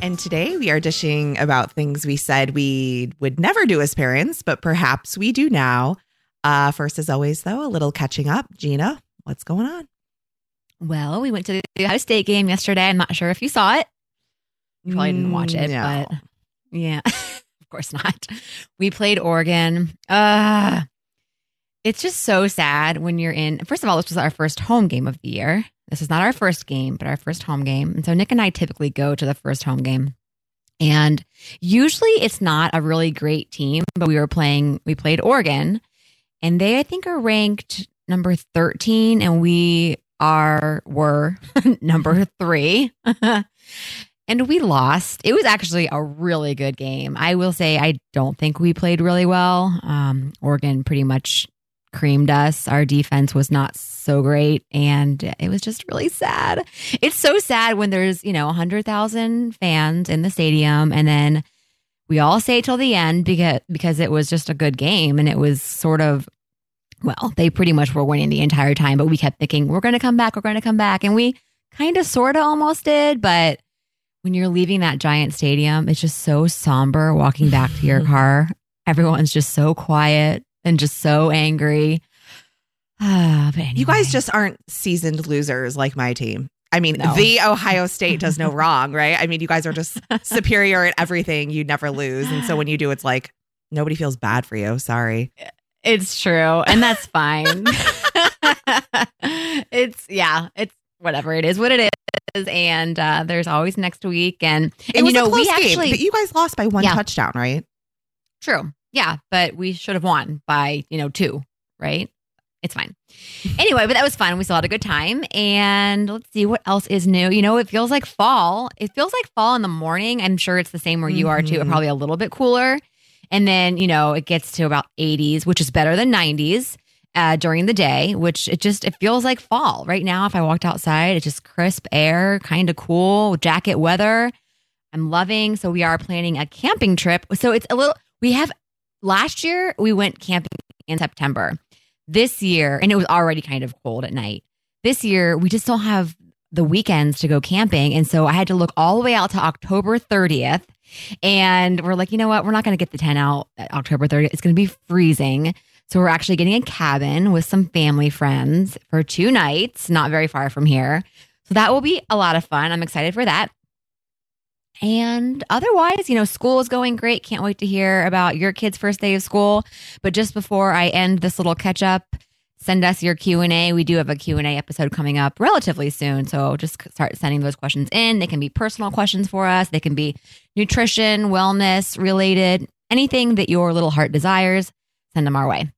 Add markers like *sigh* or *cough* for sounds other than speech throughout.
And today we are dishing about things we said we would never do as parents, but perhaps we do now. Uh, first, as always, though, a little catching up. Gina, what's going on? Well, we went to the Ohio State game yesterday. I'm not sure if you saw it. You probably didn't watch it, No. but yeah, *laughs* of course not. We played Oregon. Uh it's just so sad when you're in. First of all, this was our first home game of the year. This is not our first game, but our first home game. And so Nick and I typically go to the first home game. And usually it's not a really great team, but we were playing, we played Oregon, and they, I think, are ranked number 13, and we are, were *laughs* number three. *laughs* and we lost. It was actually a really good game. I will say, I don't think we played really well. Um, Oregon pretty much creamed us. Our defense was not so great, and it was just really sad. It's so sad when there's, you know, 100,000 fans in the stadium, and then we all say till the end because because it was just a good game and it was sort of well, they pretty much were winning the entire time, but we kept thinking we're going to come back, we're going to come back, and we kind of sort of almost did, but when you're leaving that giant stadium, it's just so somber walking back to your *laughs* car. Everyone's just so quiet and just so angry. *sighs* But You guys just aren't seasoned losers like my team. I mean, No. the Ohio State does no wrong, right? I mean, you guys are just *laughs* superior at everything. You never lose. And so when you do, it's like nobody feels bad for you. Sorry. It's true, and that's *laughs* fine. *laughs* it's yeah, it's whatever it is, what it is, and uh, there's always next week, and It and was you know a close we game, actually but you guys lost by one Yeah. touchdown, right? true, yeah, but we should have won by you know two, right? It's fine. *laughs* Anyway, but that was fun. We still had a good time, and let's see what else is new. You know, it feels like fall. It feels like fall in the morning. I'm sure it's the same where you are too. Mhm. Probably a little bit cooler, and then you know it gets to about 80s, which is better than 90s uh, during the day, which it just it feels like fall right now. If I walked outside, it's just crisp air, kind of cool, jacket weather. I'm loving. So we are planning a camping trip. So it's a little. We have last year we went camping in September. This year, and it was already kind of cold at night. This year, we just don't have the weekends to go camping, and so I had to look all the way out to October 30th. And we're like, you know what? We're not going to get the tent out October 30th. It's going to be freezing. So we're actually getting a cabin with some family friends for two nights, not very far from here. So that will be a lot of fun. I'm excited for that. And otherwise, you know, school is going great. Can't wait to hear about your kids' first day of school. But just before I end this little catch up, send us your Q&A. We do have a Q&A episode coming up relatively soon. So just start sending those questions in. They can be personal questions for us. They can be nutrition, wellness related, anything that your little heart desires. Send them our way.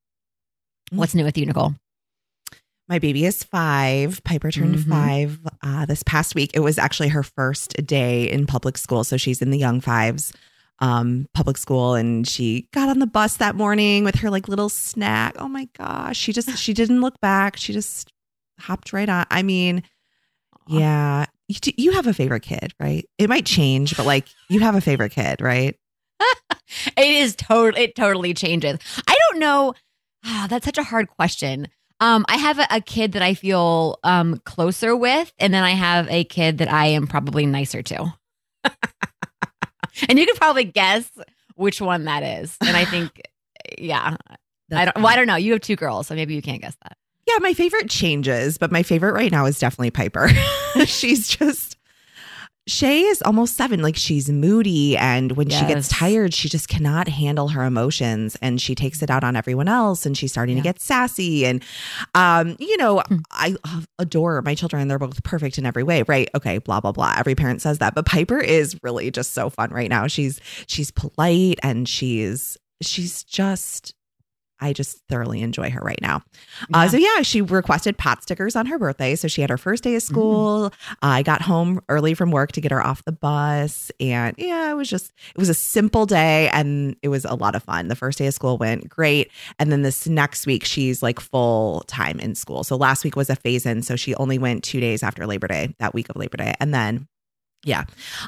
What's new with you, Nicole? My baby is five. Piper turned Mhm. five uh, this past week. It was actually her first day in public school. So she's in the young fives um, public school. And she got on the bus that morning with her like little snack. Oh my gosh. She just, she didn't look back. She just hopped right on. I mean, yeah. You, you have a favorite kid, right? It might change, but like you have a favorite kid, right? *laughs* It is total. It totally changes. I don't know. Ah, that's such a hard question. Um, I have a, a kid that I feel um closer with, and then I have a kid that I am probably nicer to. and you can probably guess which one that is. And I think, *laughs* yeah, I don't. Well, I don't know. You have two girls, so maybe you can't guess that. Yeah, my favorite changes, but my favorite right now is definitely Piper. *laughs* she's just Shay is almost seven. Like she's moody, and when she gets tired, she just cannot handle her emotions, and she takes it out on everyone else. And she's starting Yeah. to get sassy. And, um, you know, Hmm. I uh, adore my children. They're both perfect in every way, right? Okay, blah blah blah. Every parent says that, but Piper is really just so fun right now. She's she's polite and she's she's just I just thoroughly enjoy her right now. Uh, so yeah, she requested pot stickers on her birthday. So she had her first day of Mm-hmm. school. I got home early from work to get her off the bus, and yeah, it was just it was a simple day, and it was a lot of fun. The first day of school went great, and then this next week she's like full time in school. So last week was a phase in, so she only went two days after Labor Day, that week of Labor Day, and then yeah.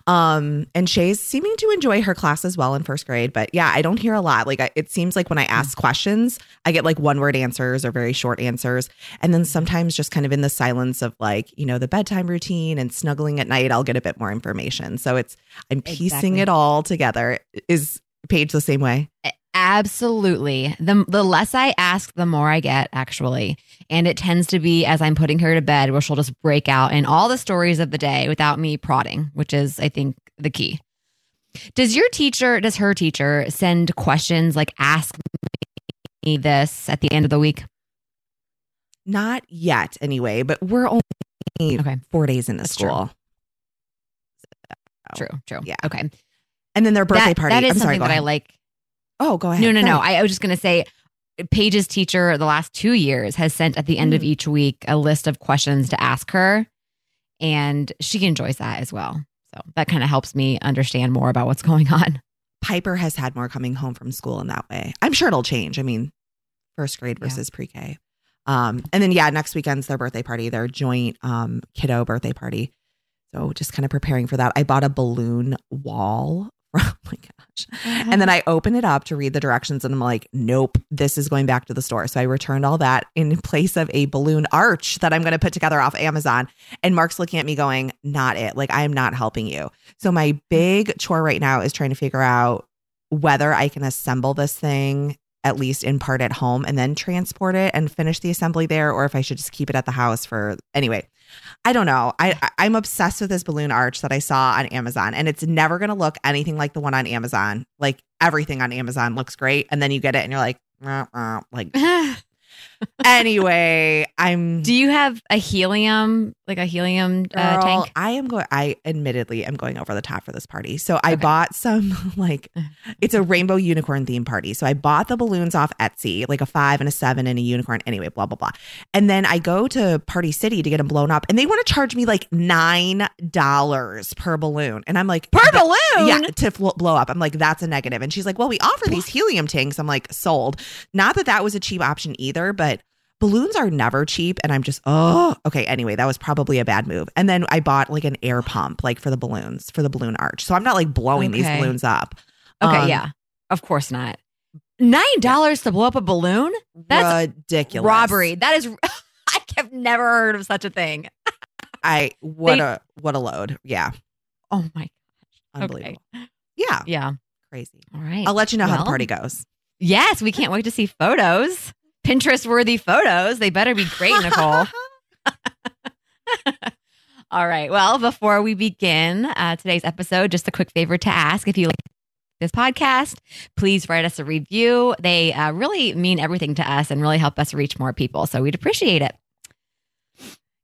Um, and Shay's seeming to enjoy her class as well in first grade. But yeah, I don't hear a lot. Like, I, it seems like when I ask questions, I get like one word answers or very short answers. And then sometimes just kind of in the silence of like, you know, the bedtime routine and snuggling at night, I'll get a bit more information. So it's, I'm piecing Exactly. it all together. Is Paige the same way? Absolutely. The the less I ask, the more I get, actually. And it tends to be as I'm putting her to bed, where she'll just break out in all the stories of the day without me prodding, which is, I think, the key. Does your teacher, does her teacher send questions like ask me this at the end of the week? Not yet, anyway, but we're only Okay. four days into That's true. school. True, true. Yeah. Okay. And then their birthday that, party. That is I'm something go that I like. Oh, go ahead. No, no, no. ahead. I, I was just going to say, Paige's teacher the last two years has sent at the end of Mm. each week a list of questions to ask her, and she enjoys that as well. So that kind of helps me understand more about what's *laughs* going on. Piper has had more coming home from school in that way. I'm sure it'll change. I mean, first grade Yeah. versus pre-K. Um, and then yeah, next weekend's their birthday party, their joint um kiddo birthday party. So just kind of preparing for that. I bought a balloon wall. *laughs* Oh my gosh. And then uh-huh. I open it up to read the directions and I'm like, nope, this is going back to the store. So I returned all that in *laughs* place of a balloon arch that I'm going to put together off Amazon. And Mark's looking at me going, not it. Like, I am not helping you. So my big chore right now is trying to figure out whether I can assemble this thing at least in part at home and then transport it and finish the assembly there, or if I should just keep it at the house for anyway. I don't know. I I'm obsessed with this balloon arch that I saw on Amazon, and it's never gonna look anything like the one on Amazon. Like everything on Amazon looks great, and then you get it, and you're like, like *laughs* anyway. I'm Do you have a helium, like a helium uh, Girl, tank? I am going. I admittedly am going over the top for this party. So I Okay. bought some *laughs* like *laughs* it's a rainbow unicorn theme party. So I bought the balloons off Etsy, like a five and a seven and a unicorn. Anyway, blah blah blah. And then I go to Party City to get them blown up, and they want to charge me like nine dollars per balloon, and I'm like Per balloon? yeah, to fl- blow up. I'm like, that's a negative. And she's like, well, we offer these helium tanks. I'm like, sold. Not that that was a cheap option either, but balloons are never cheap. And I'm just, oh, okay. Anyway, that was probably a bad move. And then I bought like an air pump, like for the balloons, for the balloon arch. So I'm not like blowing these balloons up. Okay, Um, yeah. Of course not. Nine dollars to blow up a balloon? That's ridiculous. Robbery. That is. *laughs* I have never heard of such a thing. I what They- a what a load. Yeah. Oh my. Gosh. Unbelievable. Yeah. Yeah. Crazy. All right. I'll let you know how the party goes. Yes, we can't wait to see photos. Pinterest worthy photos. They better be great, Nicole. *laughs* *laughs* All right. Well, before we begin uh, today's episode, just a quick favor to ask if you like this podcast, please write us a review. They uh, really mean everything to us and really help us reach more people. So we'd appreciate it.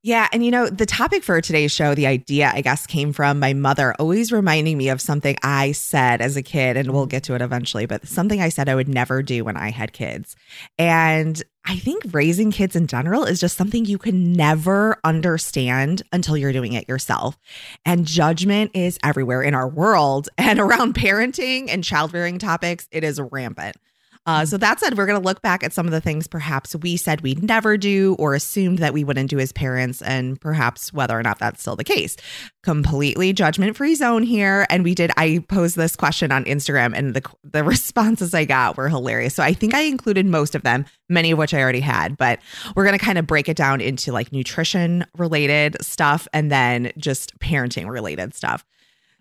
Yeah. And you know, the topic for today's show, the idea, I guess, came from my mother always reminding me of something I said as a kid, and we'll get to it eventually, but something I said I would never do when I had kids. And I think raising kids in general is just something you can never understand until you're doing it yourself. And judgment is everywhere in our world *laughs* and around parenting and child rearing topics, it is rampant. Uh, so that said, we're going to look back at some of the things perhaps we said we'd never do or assumed that we wouldn't do as parents, and perhaps whether or not that's still the case. Completely judgment free zone here. And we did, I posed this question on Instagram, and the, *laughs* the responses I got were hilarious. So I think I included most of them, many of which I already had, but we're going to kind of break it down into like nutrition related stuff and then just parenting related stuff.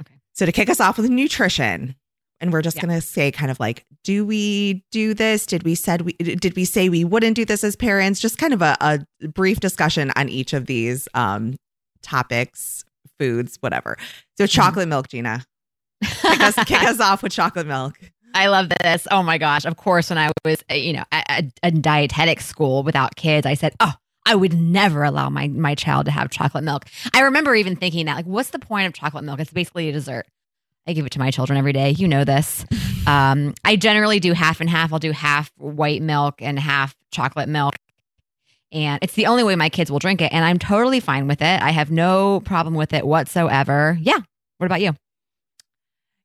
Okay. So to kick us off with nutrition, and we're just Yeah. going to say kind of like do we do this did we said we did we say we wouldn't do this as parents just kind of a, a brief discussion on each of these um topics foods whatever so chocolate milk gina kick us, kick us off with chocolate milk *laughs* I love this. Oh my gosh. Of course, when I was, uh, you know, at a dietetic school without kids, I said, oh, I would never allow my, my child to have chocolate milk. I remember even thinking that, like, what's the point of chocolate milk? It's basically a dessert. I give it to my children every day. You know this. *laughs* Um, I generally do half and half. I'll do half white milk and half chocolate milk. And it's the only way my kids will drink it. And I'm totally fine with it. I have no problem with it whatsoever. Yeah. What about you?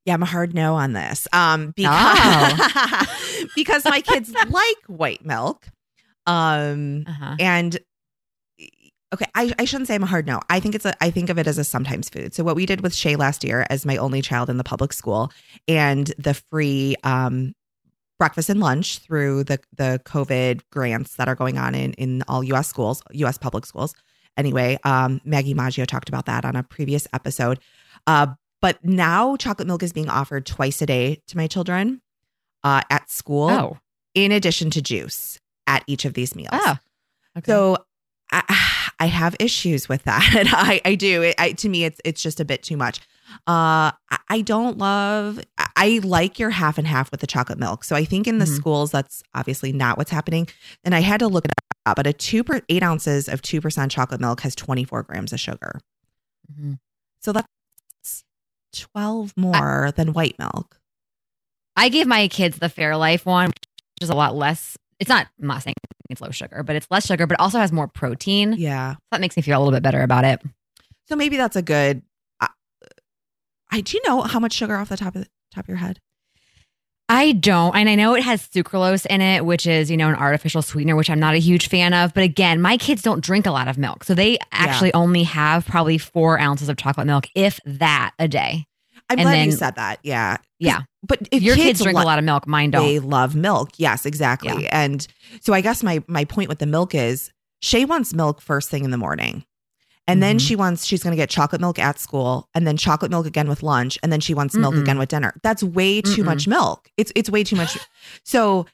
Yeah, I'm a hard no on this. Um, because Oh. *laughs* because my kids *laughs* like white milk. Um, Uh-huh. and okay, I, I shouldn't say I'm a hard no. I think it's a I think of it as a sometimes food. So what we did with Shay last year as my only child in the public school and the free um breakfast and lunch through the the COVID grants that are going on in in all US schools, US public schools. Anyway, um Maggie Maggio talked about that on a previous episode. Uh but now chocolate milk is being offered twice a day to my children uh at school Oh. in addition to juice at each of these meals. Oh. Okay. So I, I have issues with that. *laughs* I, I do. It, I, to me, it's it's just a bit too much. Uh, I, I don't love. I, I like your half and half with the chocolate milk. So I think in the Mhm. schools that's obviously not what's happening. And I had to look it up. But a two per eight ounces of two percent chocolate milk has twenty four grams of sugar. Mhm. So that's twelve more than white milk. I gave my kids the Fairlife one, which is a lot less. It's not, I'm not saying it's low sugar, but it's less sugar, but also has more protein. Yeah. That makes me feel a little bit better about it. So maybe that's a good. I, I do you know how much sugar off the top of the top of your head? I don't. And I know it has sucralose in it, which is, you know, an artificial sweetener, which I'm not a huge fan of. But again, my kids don't drink a lot of milk. So they actually only have probably four ounces of chocolate milk, if that, a day. I'm And glad you said that. Yeah. Yeah. But if Your kids, drink lo- a lot of milk, mine don't. They love milk. Yes, exactly. And so I guess my my point with the milk is Shay wants milk first thing in the morning. And then Mhm. she wants she's going to get chocolate milk at school and then chocolate milk again with lunch and then she wants milk Mm-mm. again with dinner. That's way too Mm-mm. much milk. It's it's way too much. So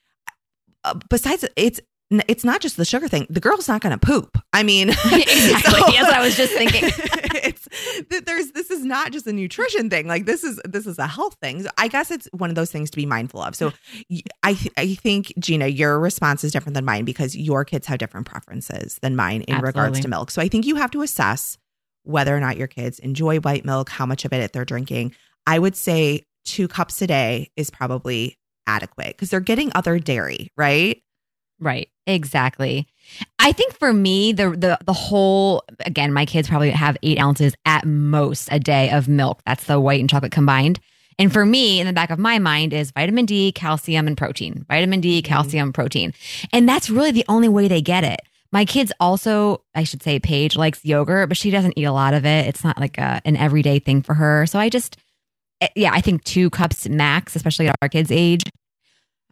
uh, besides it's it's not just the sugar thing. The girl's not going to poop. I mean, *laughs* Exactly. That's what I was just thinking. *laughs* it's th- there's this is not just a nutrition thing. Like this is this is a health thing. So I guess it's one of those things to be mindful of. So I th- I think Gina, your response is different than mine because your kids have different preferences than mine in regards to milk. So I think you have to assess whether or not your kids enjoy white milk, how much of it they're drinking. I would say two cups a day is probably adequate because they're getting other dairy, right? Right. Exactly. I think for me, the the the whole again, my kids probably have eight ounces at most a day of milk. That's the white and chocolate combined. And for me, in the back of my mind is vitamin D, calcium, and protein. Vitamin D, Mhm. calcium, protein. And that's really the only way they get it. My kids also, I should say, Paige likes yogurt, but she doesn't eat a lot of it. It's not like a, an everyday thing for her. So I just, eh, yeah, I think two cups max, especially at our kids' age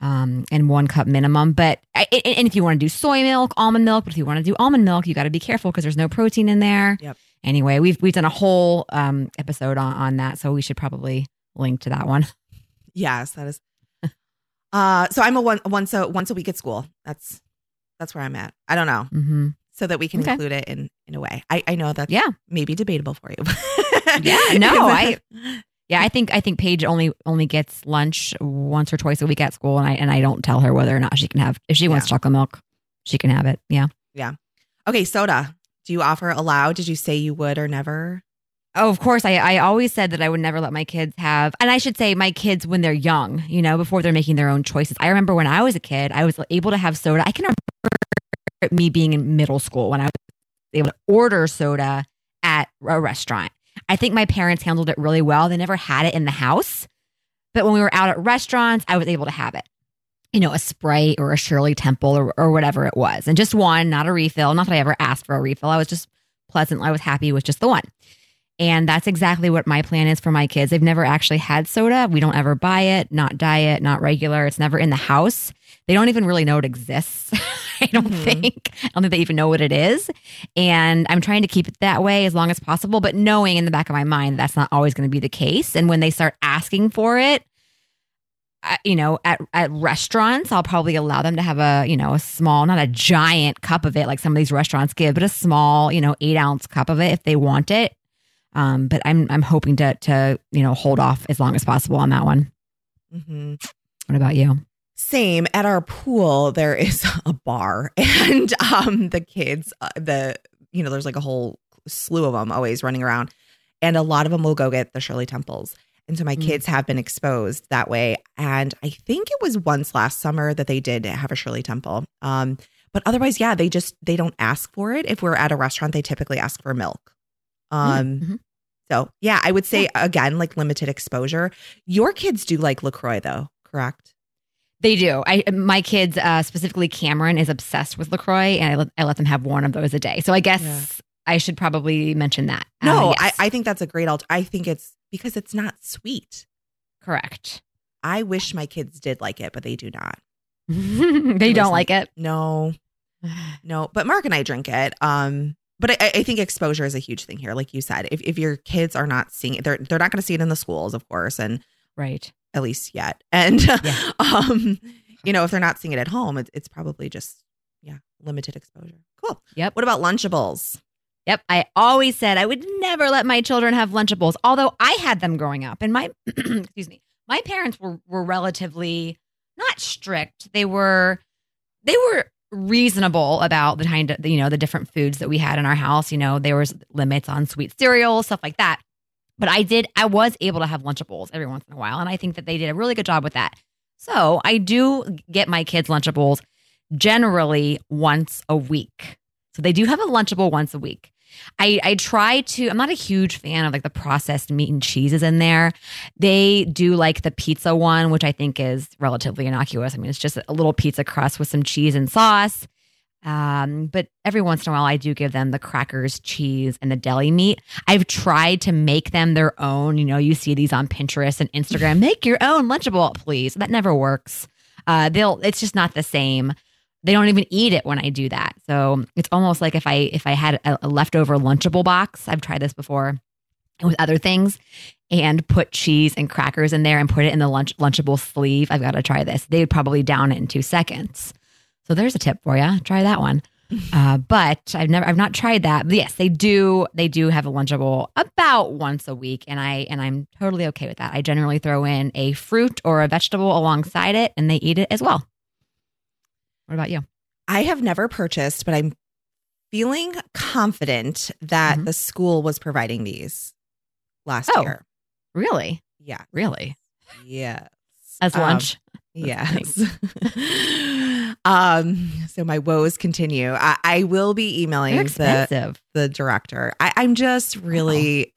um, and one cup minimum. But I, and if you want to do soy milk, almond milk, but if you want to do almond milk, you got to be careful because there's no protein in there. Yep. Anyway, we've we've done a whole um, episode on on that, so we should probably link to that one. *laughs* Yes, that is. *laughs* Uh, so I'm a one once a once a week at school. That's that's where I'm at. I don't know, hmm so that we can Okay. include it in in a way. I I know that's Yeah, maybe debatable for you. *laughs* Yeah, no, I- yeah. I think I think Paige only only gets lunch once or twice a week at school, and I and I don't tell her whether or not she can have if she wants Yeah. chocolate milk, she can have it. Yeah. Yeah. Okay, soda. Do you offer allow? Did you say you would or never? Oh, of course. I, I always said that I would never let my kids have, and I should say my kids when they're young, you know, before they're making their own choices. I remember when I was a kid, I was able to have soda. I can remember me being in middle school when I was able to order soda at a restaurant. I think my parents handled it really well. They never had it in the house, but when we were out at restaurants, I was able to have it. You know, a Sprite or a Shirley Temple or, or whatever it was, and just one, not a refill. Not that I ever asked for a refill. I was just pleasant. I was happy with just the one. And that's exactly what my plan is for my kids. They've never actually had soda. We don't ever buy it, not diet, not regular. It's never in the house. They don't even really know it exists. *laughs* I don't Mhm. think. I don't think they even know what it is. And I'm trying to keep it that way as long as possible, but knowing in the back of my mind that's not always going to be the case. And when they start asking for it, I- you know, at, at restaurants, I'll probably allow them to have a, you know, a small, not a giant cup of it like some of these restaurants give, but a small, you know, eight ounce cup of it if they want it. Um, but I'm I'm hoping to to you know hold off as long as possible on that one. hmm What about you? Same at our pool. There is *laughs* a bar, *laughs* and um, the kids, uh, the you know, there's like a whole slew of them always running around, and a lot of them will go get the Shirley Temples. And so my Mm. kids have been exposed that way. And I think it was once last summer that they did have a Shirley Temple. Um, but otherwise, yeah, they just they don't ask for it. If we're at a restaurant, they typically ask for milk. Um, Mhm. so yeah, I would say again, like limited exposure. Your kids do like LaCroix though, correct? They do. I my kids, uh, specifically Cameron, is obsessed with Lacroix, and I let, I let them have one of those a day. So I guess Yeah. I should probably mention that. Uh, No, yes. I, I think that's a great alt. I think it's because it's not sweet. correct. I wish my kids did like it, but they do not. *laughs* they don't like it. No, no. But Mark and I drink it. Um, but I, I think exposure is a huge thing here. Like you said, if, if your kids are not seeing it, they're they're not going to see it in the schools, of course, and Right. at least yet. And *laughs* Yeah. um, you know, if they're not seeing it at home, it's it's probably just yeah, limited exposure. Cool. Yep. What about Lunchables? Yep. I always said I would never let my children have Lunchables, although I had them growing up. And my, *clears throat* excuse me, my parents were, were relatively not strict. They were, they were reasonable about the kind of, you know, the different foods that we had in our house. You know, there was limits on sweet cereal, stuff like that. But I did, I was able to have Lunchables every once in a while. And I think that they did a really good job with that. So I do get my kids Lunchables generally once a week. So they do have a Lunchable once a week. I, I try to, I'm not a huge fan of like the processed meat and cheeses in there. They do like the pizza one, which I think is relatively innocuous. I mean, it's just a little pizza crust with some cheese and sauce. Um, but every once in a while, I do give them the crackers, cheese, and the deli meat. I've tried to make them their own. You know, you see these on Pinterest and Instagram. *laughs* make your own Lunchable, please. That never works. Uh, they'll. It's just not the same they don't even eat it when I do that. So it's almost like if I if I had a, a leftover lunchable box, I've tried this before with other things, and put cheese and crackers in there and put it in the lunch lunchable sleeve. I've got to try this. They would probably down it in two seconds. So there's a tip for you. Try that one. *laughs* Uh, but I've never I've not tried that. But yes, they do they do have a lunchable about once a week, and I and I'm totally okay with that. I generally throw in a fruit or a vegetable alongside it, and they eat it as well. What about you? I have never purchased, but I'm feeling confident that Mhm. the school was providing these last Oh. year. Really? Yeah. Really? Yes. As Um, lunch? Yes. *laughs* um, so my woes continue. I, I will be emailing the, the director. I, I'm just really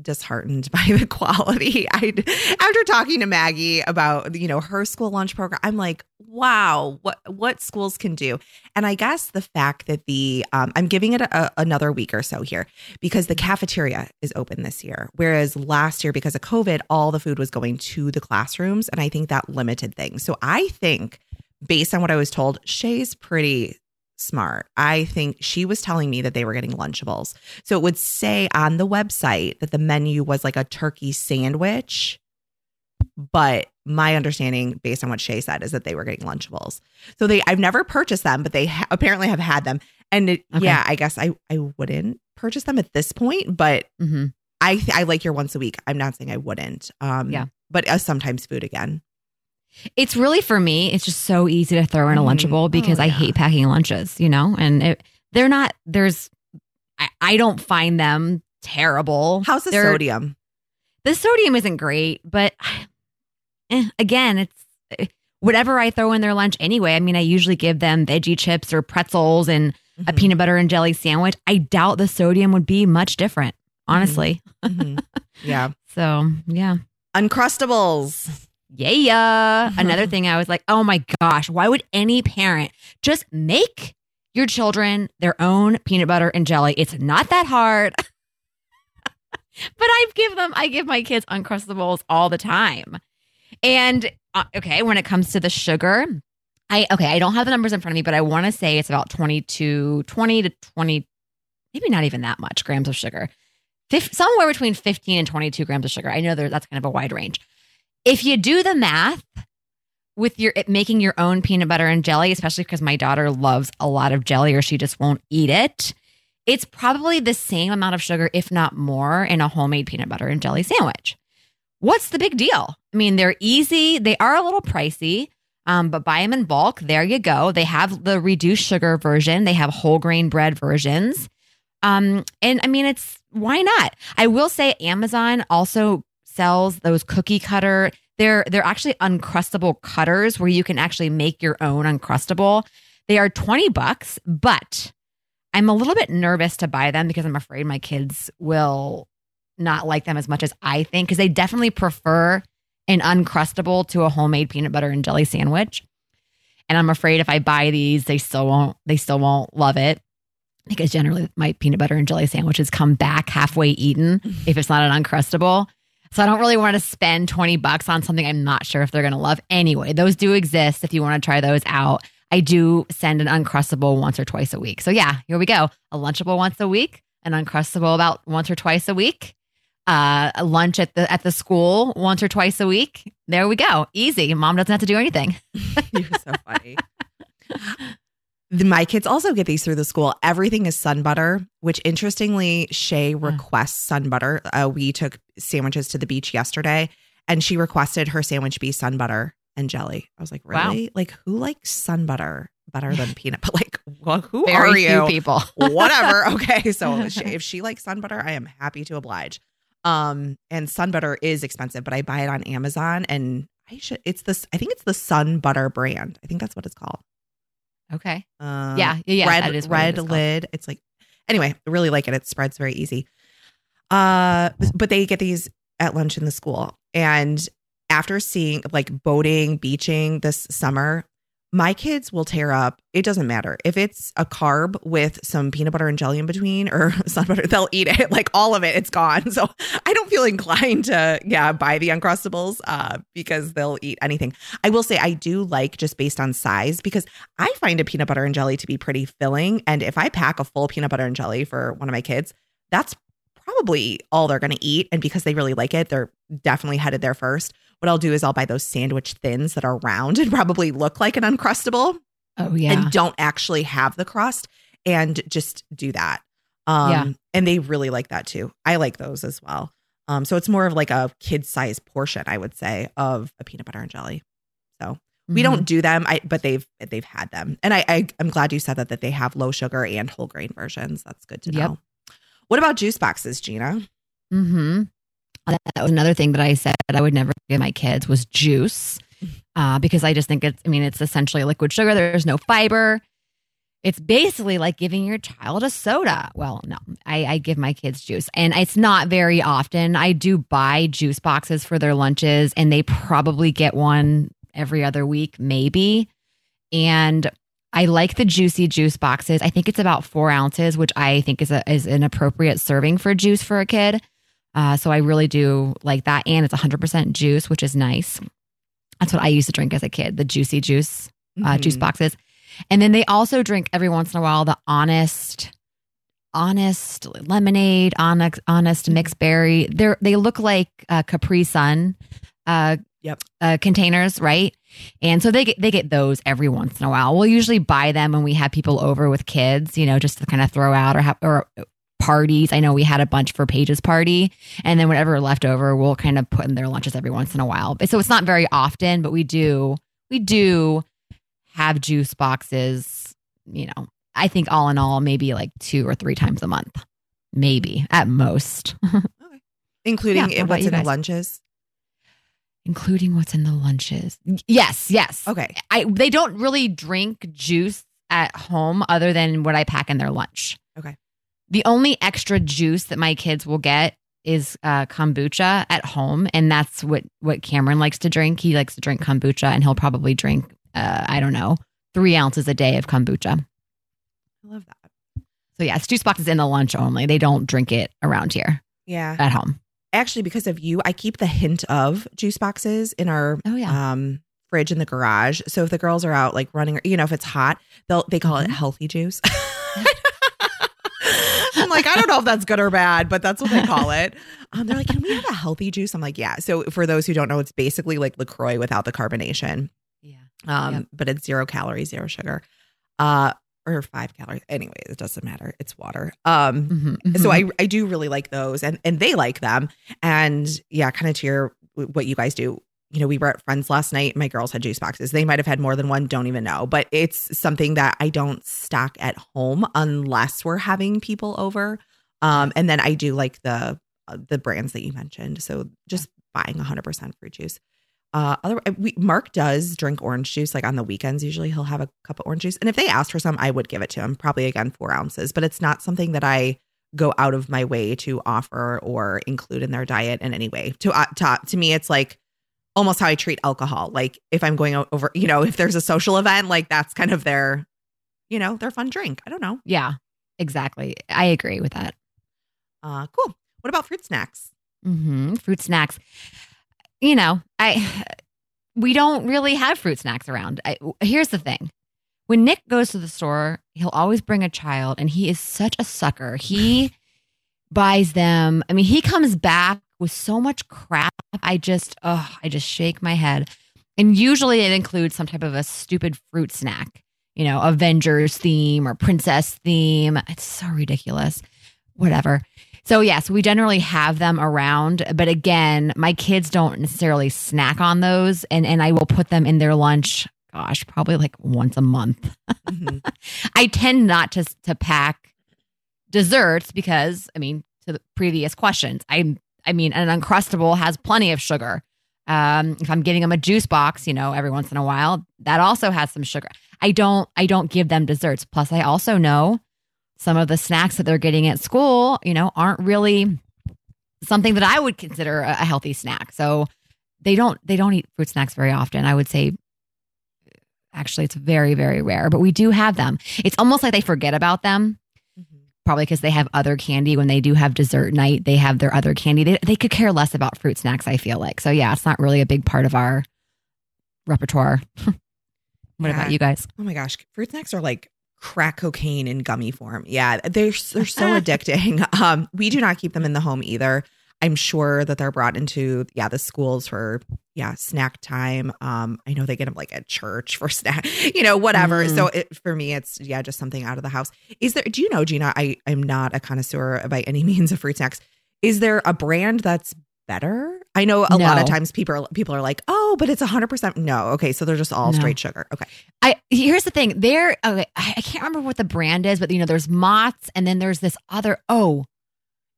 disheartened *laughs* by the quality. I after talking to Maggie about you know her school lunch program, I'm like, wow, what what schools can do. And I guess the fact that the um, I'm giving it a, another week or so here because the cafeteria is open this year, whereas last year because of COVID, all the food was going to the classrooms, and I think that limited things. So I think. Based on what I was told, Shay's pretty smart. I think she was telling me that they were getting Lunchables. So it would say on the website that the menu was like a turkey sandwich. But my understanding, based on what Shay said, is that they were getting Lunchables. So they, I've never purchased them, but they ha- apparently have had them. And it, Okay. yeah, I guess I, I wouldn't purchase them at this point, but hmm I, I like your once a week. I'm not saying I wouldn't. Um, Yeah. But uh, sometimes food again. It's really for me. It's just so easy to throw in a Mhm. lunchable because Oh, I hate packing lunches. You know, and it, they're not. There's. I, I don't find them terrible. How's the They're- sodium? The sodium isn't great, but *sighs* eh, again, it's eh, whatever I throw in their lunch anyway. I mean, I usually give them veggie chips or pretzels and a Mhm. peanut butter and jelly sandwich. I doubt the sodium would be much different, honestly. Mhm. Yeah. *laughs* So yeah. Uncrustables. Yeah. Yeah. Another thing I was like, oh my gosh, why would any parent just make your children their own peanut butter and jelly? It's not that hard. *laughs* but I give them, I give my kids Uncrustables all the time. And uh, okay, when it comes to the sugar, I, okay, I don't have the numbers in front of me, but I want to say it's about 22, 20 to 20, maybe not even that much grams of sugar. Fif- somewhere between 15 and 22 grams of sugar. I know there, that's kind of a wide range if you do the math with your making your own peanut butter and jelly, especially because my daughter loves a lot of jelly or she just won't eat it, it's probably the same amount of sugar, if not more, in a homemade peanut butter and jelly sandwich. What's the big deal? I mean, they're easy, they are a little pricey. Um, but buy them in bulk. There you go. They have the reduced sugar version. They have whole grain bread versions. Um, and I mean, it's why not? I will say Amazon also sells those cookie cutter. They're they're actually uncrustable cutters where you can actually make your own uncrustable. They are 20 bucks, but I'm a little bit nervous to buy them because I'm afraid my kids will not like them as much as I think because they definitely prefer an uncrustable to a homemade peanut butter and jelly sandwich. And I'm afraid if I buy these, they still won't they still won't love it because generally my peanut butter and jelly sandwiches come back halfway eaten if it's not an uncrustable. So I don't really want to spend 20 bucks on something I'm not sure if they're going to love. Anyway, those do exist if you want to try those out. I do send an uncrustable once or twice a week. So yeah, here we go. A lunchable once a week, an uncrustable about once or twice a week. Uh, a lunch at the at the school once or twice a week. There we go. Easy. Mom doesn't have to do anything. *laughs* You're so funny. The- My kids also get these through the school. Everything is sun butter, which interestingly, Shay requests sun butter. Uh, we took sandwiches to the beach yesterday, and she requested her sandwich be sun butter and jelly. I was like, Wow. really? Like, who likes sun butter better than *laughs* peanut? But *laughs* like, well, who Very are you? people. *laughs* Whatever. Okay, so if she, if she likes sun butter, I am happy to oblige. Um, and sun butter is expensive, but I buy it on Amazon, and I should. It's this. I think it's the Sun Butter brand. I think that's what it's called. Okay. Um, Yeah. Yeah. red that is what it red lid. It's like anyway, I really like it. It spreads very easy. Uh, but they get these at lunch in the school, and after seeing like boating, beaching this summer, my kids will tear up. It doesn't matter if it's a carb with some peanut butter and jelly in between or *laughs* sun butter. They'll eat it *laughs* like all of it. It's gone. *laughs* So I don't feel inclined to yeah buy the uncrustables uh because they'll eat anything. I will say I do like just based on size because I find a peanut butter and jelly to be pretty filling. And if I pack a full peanut butter and jelly for one of my kids, that's probably all they're going to eat. And because they really like it, they're definitely headed there first. What I'll do is I'll buy those sandwich thins that are round and *laughs* probably look like an uncrustable Oh yeah. and don't actually have the crust and just do that. Um, Yeah. And they really like that too. I like those as well. Um, so it's more of like a kid size portion, I would say, of a peanut butter and jelly. So we Mhm. don't do them, I but they've they've had them, and I, I I'm glad you said that that they have low sugar and whole grain versions. That's good to Yep. know. What about juice boxes, Gina? Mm-hmm. That was another thing that I said I would never give my kids was juice, uh, because I just think it's. I mean, it's essentially liquid sugar. There's no fiber. It's basically like giving your child a soda. Well, no, I, I give my kids juice, and it's not very often. I do buy juice boxes for their lunches, and they probably get one every other week, maybe. And I like the juicy juice boxes. I think it's about four ounces, which I think is a, is an appropriate serving for juice for a kid. Uh, so I really do like that, and it's 100% juice, which is nice. That's what I used to drink as a kid, the juicy juice uh, juice Mhm. boxes. And then they also drink every once in a while the honest, honest lemonade, honest, honest mixed berry. They're they look like uh, Capri Sun, uh, Yep. uh, containers, right? And so they get they get those every once in a while. We'll usually buy them when we have people over with kids, you know, just to kind of throw out or have or parties. I know we had a bunch for Paige's party, and then whatever left over, we'll kind of put in their lunches every once in a while. So it's not very often, but we do we do have juice boxes. You know, I think all in all, maybe like two or three times a month, maybe at most, *laughs* including Yeah, what what's in the lunches. including what's in the lunches. Yes, yes. Okay, I they don't really drink juice at home other than what I pack in their lunch. Okay. The only extra juice that my kids will get is uh, kombucha at home, and that's what what Cameron likes to drink. He likes to drink kombucha, and he'll probably drink uh, I don't know three ounces a day of kombucha. I love that. So yeah, it's juice boxes in the lunch only. They don't drink it around here Yeah, at home. actually, because of you, I keep the hint of juice boxes in our Oh yeah, um fridge in the garage. So if the girls are out like running, you know, if it's hot, they'll they call it Mhm. healthy juice. *laughs* I'm like, I don't know if that's good or bad, but that's what they call it. Um, they're like, can we have a healthy juice? I'm like, yeah. So for those who don't know, it's basically like Lacroix without the carbonation. yeah. Um, Yep. but it's zero calories, zero sugar, uh, or five calories. Anyway, it doesn't matter. It's water. Um, Mhm, so mhm. I I do really like those, and and they like them, and yeah, kind of to your what you guys do. You know, we were at friends last night. My girls had juice boxes. They might have had more than one. Don't even know, but it's something that I don't stock at home unless we're having people over. Um, and then I do like the uh, the brands that you mentioned. So just buying 100% fruit juice. Uh, other we, Mark does drink orange juice like on the weekends. Usually he'll have a cup of orange juice, and if they asked for some, I would give it to him. Probably again four ounces, but it's not something that I go out of my way to offer or include in their diet in any way. To uh, to, to me, it's like almost how I treat alcohol. Like if I'm going over, you know, if there's a social event, like that's kind of their, you know, their fun drink. I don't know. Yeah, exactly. I agree with that. Uh, cool. What about fruit snacks? hmm Fruit snacks. You know, I we don't really have fruit snacks around. I, here's the thing: when Nick goes to the store, he'll always bring a child, and he is such a sucker. He *sighs* buys them. I mean, he comes back with so much crap. I just, oh, I just shake my head. And usually, it includes some type of a stupid fruit snack. You know, Avengers theme or princess theme. It's so ridiculous. Whatever. So yes, we generally have them around, but again, my kids don't necessarily snack on those and and I will put them in their lunch gosh, probably like once a month. Mhm. *laughs* I tend not to to pack desserts because I mean, to the previous questions, I I mean, an uncrustable has plenty of sugar. Um, if I'm getting them a juice box, you know, every once in a while, that also has some sugar. I don't I don't give them desserts. Plus, I also know some of the snacks that they're getting at school, you know, aren't really something that I would consider a, healthy snack. So they don't they don't eat fruit snacks very often. I would say actually it's very very rare, but we do have them. It's almost like they forget about them. Probably because they have other candy when they do have dessert night they have their other candy they, they could care less about fruit snacks i feel like so yeah it's not really a big part of our repertoire *laughs* what Yeah. about you guys Oh my gosh, fruit snacks are like crack cocaine in gummy form. Yeah, they're they're so *laughs* addicting. *laughs* Um, we do not keep them in the home either. I'm sure that they're brought into yeah the schools for yeah snack time. Um, I know they get them like at church for *laughs* snack, you know, whatever. Mm. So it, for me, it's yeah just something out of the house. Is there? Do you know, Gina? I I'm not a connoisseur by any *laughs* means of fruit snacks. Is there a brand that's better? I know a lot of times people are people are like, oh, but it's 100. percent No, okay, so they're just all No. straight sugar. Okay. i here's the thing they're okay, i I can't remember what the brand is but you know there's mott's and then there's this other oh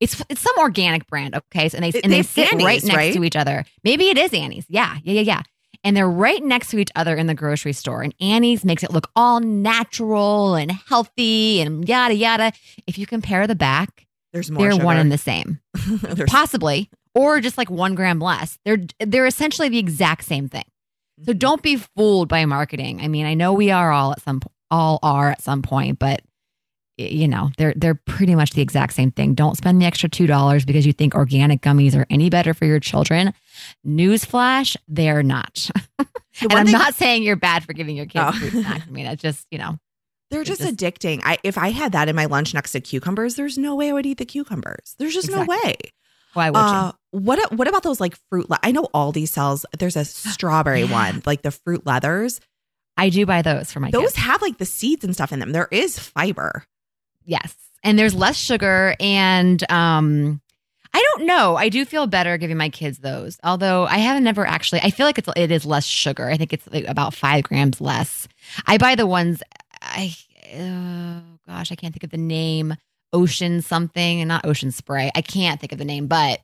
it's it's some organic brand okay? So, and they and they it's sit right next right? to each other. Maybe it is annie's. Yeah yeah yeah yeah. And they're right next to each other in the grocery store. And annie's makes it look all natural and healthy and yada yada. If you compare the back There's more. they're sugar. one and the *laughs* same. Possibly. Or just like one gram less. They're they're essentially the exact same thing. So Mhm. don't be fooled by marketing. I mean i know we are all at some all are at some point but you know they're they're pretty much the exact same thing don't spend the extra two dollars because you think organic gummies are any better for your children newsflash they're not *laughs* and i'm not saying you're bad for giving your kids Oh. fruit snacks i mean it's just you know They're just, just- addicting. I if I had that in my lunch next to cucumbers, there's no way I would eat the cucumbers. There's just no way. why would Uh, what what about those like fruit? Le- I know Aldi sells. There's a strawberry *gasps* Yeah. one, like the fruit leathers. i do buy those for my kids. Those kids have like the seeds and stuff in them. There is fiber. Yes. And there's less sugar and um I don't know. I do feel better giving my kids those. Although I haven't never actually I feel like it's it is less sugar. I think it's like about 5 grams less. I buy the ones I oh gosh, I can't think of the name. Ocean something and not Ocean Spray. I can't think of the name, but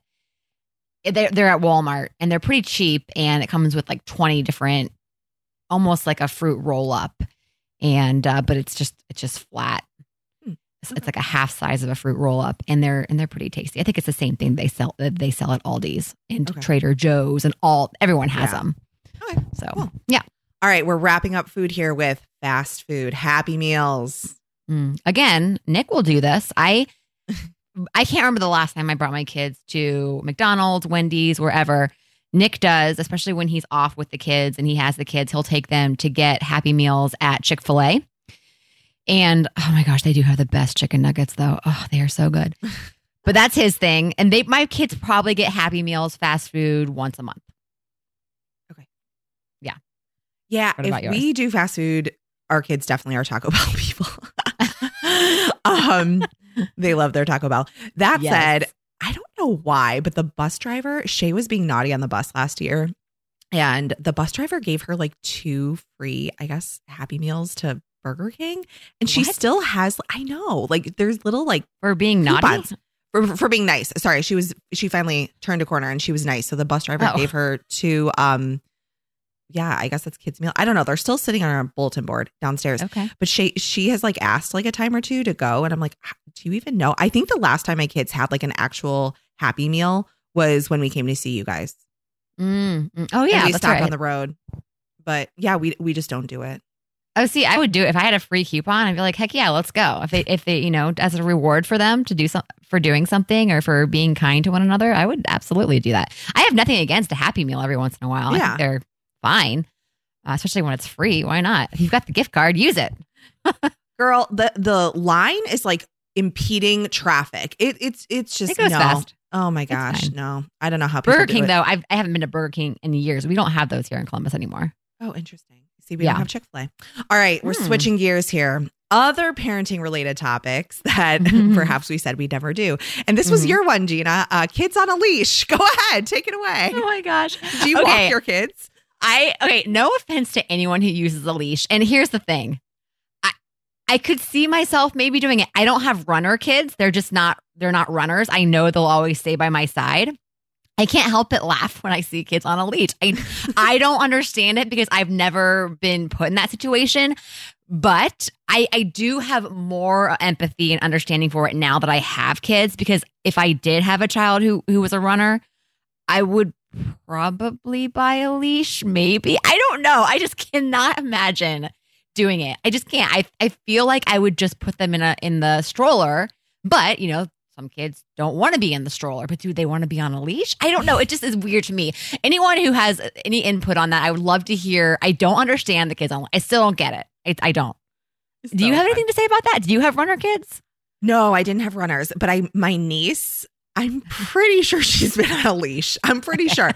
they're they're at Walmart and they're pretty cheap and it comes with like 20 different almost like a fruit roll up and uh but it's just it's just flat. It's, like a half size of a fruit roll up and they're and they're pretty tasty i think it's the same thing they sell that they sell at aldi's and Okay. trader joe's and all everyone has Yeah. them Okay. so Cool. yeah All right, we're wrapping up food here with fast food, Happy Meals. Mm. again nick will do this i i can't remember the last time i brought my kids to mcdonald's wendy's wherever nick does especially when he's off with the kids and he has the kids he'll take them to get happy meals at chick-fil-a and oh my gosh they do have the best chicken nuggets though oh they are so good *laughs* but that's his thing and they my kids probably get happy meals fast food once a month Okay. Yeah, What if we do fast food, our kids definitely are Taco *laughs* Bell people. *laughs* um, they love their Taco Bell. That Yes. said, I don't know why, but the bus driver, Shay was being naughty on the bus last year. And the bus driver gave her like two free, I guess, Happy Meals to Burger King. And she What? still has, I know, like there's little like for being naughty for, for being nice. Sorry, she was she finally turned a corner and she was nice. So the bus driver Oh. gave her two um yeah, I guess that's kids meal. I don't know. They're still sitting on our bulletin board downstairs. Okay. But she she has like asked like a time or two to go and I'm like, "Do you even know?" I think the last time my kids had like an actual happy meal was when we came to see you guys. Mm, mm. Oh And yeah, we stopped right. on the road. But yeah, we we just don't do it. Oh, see, I would do it if I had a free coupon. I'd be like, heck yeah, let's go. If they, if they, you know, as a reward for them to do some for doing something or for being kind to one another, I would absolutely do that. I have nothing against a Happy Meal every once in a while. I Yeah. think they're fine, uh, especially when it's free. Why not? If you've got the gift card, use it. *laughs* Girl, the the line is like impeding traffic. It it's it's just It goes no. fast. Oh my gosh, no. I don't know how Burger do King it. though, I've, I haven't been to Burger King in years. We don't have those here in Columbus anymore. Oh, interesting. See, we Yeah. don't have Chick fil A. All right, we're Hmm. switching gears here. Other parenting related topics that Mhm. *laughs* *laughs* perhaps we said we'd never do. And this was Mhm. your one, Gina. Uh, kids on a leash. *laughs* Go ahead, take it away. Oh my gosh! Do you Okay. walk your kids? I okay, no offense to anyone who uses a leash. And here's the thing. I I could see myself maybe doing it. I don't have runner kids. They're just not they're not runners. I know they'll always stay by my side. I can't help but laugh when I see kids on a leash. I I don't understand it because I've never been put in that situation. But I, I do have more empathy and understanding for it now that I have kids because if I did have a child who who was a runner, I would probably buy a leash, maybe. I don't know. I just cannot imagine doing it. I just can't. I I feel like I would just put them in a in the stroller, but you know, some kids don't want to be in the stroller, but do they want to be on a leash? I don't know. It just is weird to me. Anyone who has any input on that, I would love to hear. I don't understand the kids. I still don't get it. I, I don't. Do you have anything to say about that? Do you have runner kids? No, I didn't have runners, but I my niece. I'm pretty sure she's been on a leash. I'm pretty *laughs* sure,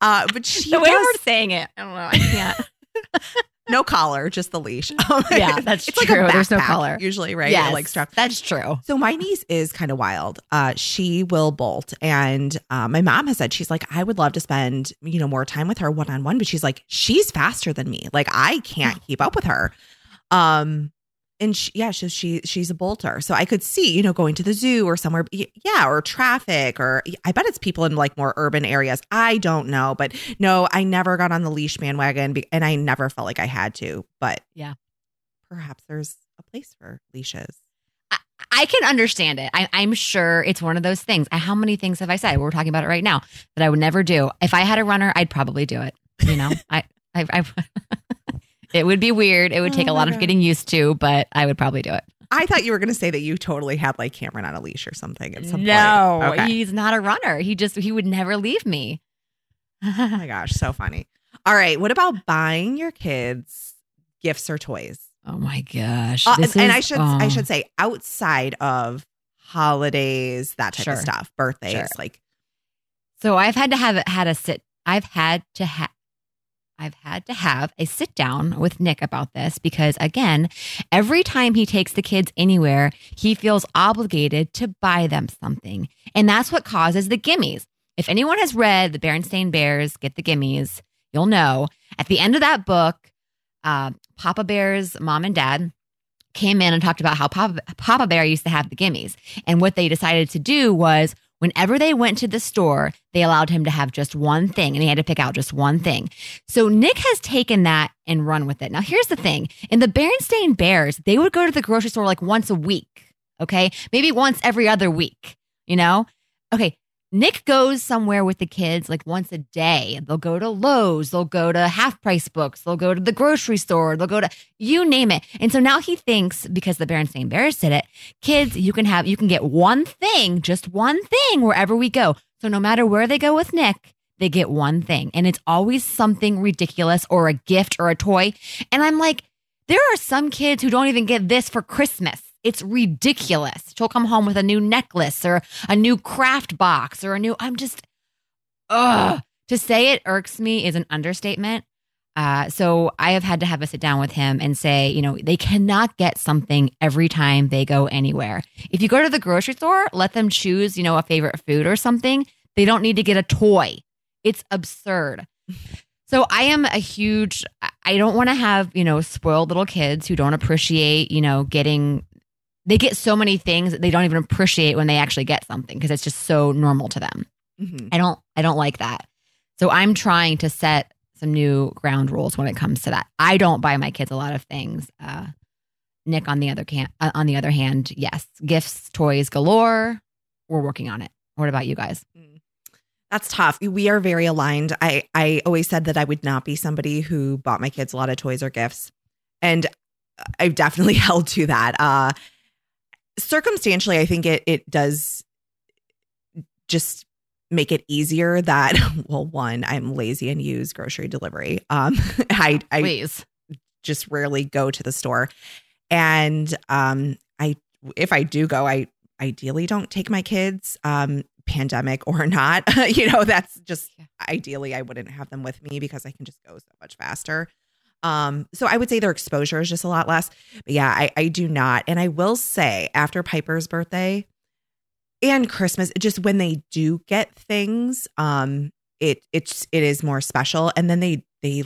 uh, but she the way does- we're saying it, I don't know. I can't. *laughs* no collar, just the leash. *laughs* Yeah, *laughs* that's it's Like true. a There's no collar. usually, right? Yeah, like strap. That's true. So my niece is kind of wild. Uh, she will bolt, and uh, my mom has said she's like, I would love to spend you know more time with her one on one, but she's like, she's faster than me. Like I can't keep up with her. Um, and she, yeah, so she she's a bolter. So I could see you know going to the zoo or somewhere, yeah, or traffic, or I bet it's people in like more urban areas. I don't know, but no, I never got on the leash bandwagon, and I never felt like I had to. But Yeah. perhaps there's a place for leashes. I can understand it. I, I'm sure it's one of those things. Uh, how many things have I said? We're talking about it right now that I would never do. If I had a runner, I'd probably do it. You know, *laughs* I, I, I it would be weird. It would take Oh a lot of getting used to, but I would probably do it. I thought you were going to say that you totally had like Cameron on a leash or something at some no, point. Okay. he's not a runner. He just he would never leave me. oh my gosh, so funny. All right, what about buying your kids gifts or toys? oh my gosh! Uh, and, and I is- should I oh. should say outside of holidays, that type Sure. of stuff, birthdays, Sure. like So I've had to have had a sit. I've had to have. I've had to have a sit down with Nick about this because again, every time he takes the kids anywhere, he feels obligated to buy them something. And that's what causes the gimmies. If anyone has read the Berenstain Bears, Get the Gimmies, you'll know at the end of that book, uh, Papa Bear's mom and dad came in and talked about how Papa, Papa Bear used to have the gimmies. And what they decided to do was whenever they went to the store, they allowed him to have just one thing and he had to pick out just one thing. So Nick has taken that and run with it. Now, here's the thing in the Berenstain Bears, they would go to the grocery store like once a week, okay? Maybe once every other week, you know? Okay. Nick goes somewhere with the kids like once a day. They'll go to Lowe's, they'll go to half price books, they'll go to the grocery store, they'll go to you name it. And so now he thinks because the Berenstain Bears did it, kids, you can have you can get one thing, just one thing wherever we go. So no matter where they go with Nick, they get one thing. And it's always something ridiculous or a gift or a toy. And I'm like, there are some kids who don't even get this for Christmas. It's ridiculous. She'll come home with a new necklace or a new craft box or a new I'm just ugh. To say it irks me is an understatement. Uh, so I have had to have a sit down with him and say, you know, they cannot get something every time they go anywhere. If you go to the grocery store, let them choose, you know, a favorite food or something. They don't need to get a toy. It's absurd. So I am a huge I- I don't want to have, you know, spoiled little kids who don't appreciate, you know, getting they get so many things that they don't even appreciate when they actually get something because it's just so normal to them. Mhm. I don't I don't like that. So I'm trying to set some new ground rules when it comes to that. I don't buy my kids a lot of things. Uh, Nick, on the other can uh, on the other hand, yes, gifts, toys galore. We're working on it. What about you guys? That's tough. We are very aligned. I I always said that I would not be somebody who bought my kids a lot of toys or gifts. And I've definitely *laughs* held to that. Uh circumstantially, I think it it does just make it easier that *laughs* well, one, I'm lazy and use grocery delivery. Um *laughs* I I Please. just rarely go to the store. And um I if I do go, I ideally don't take my kids, um, pandemic or not. *laughs* you know, that's just Yeah. ideally I wouldn't have them with me because I can just go so much faster. Um, so I would say their exposure is just a lot less. But yeah, I, I do not. And I will say after Piper's birthday and Christmas, just when they do get things, um, it it's it is more special. And then they they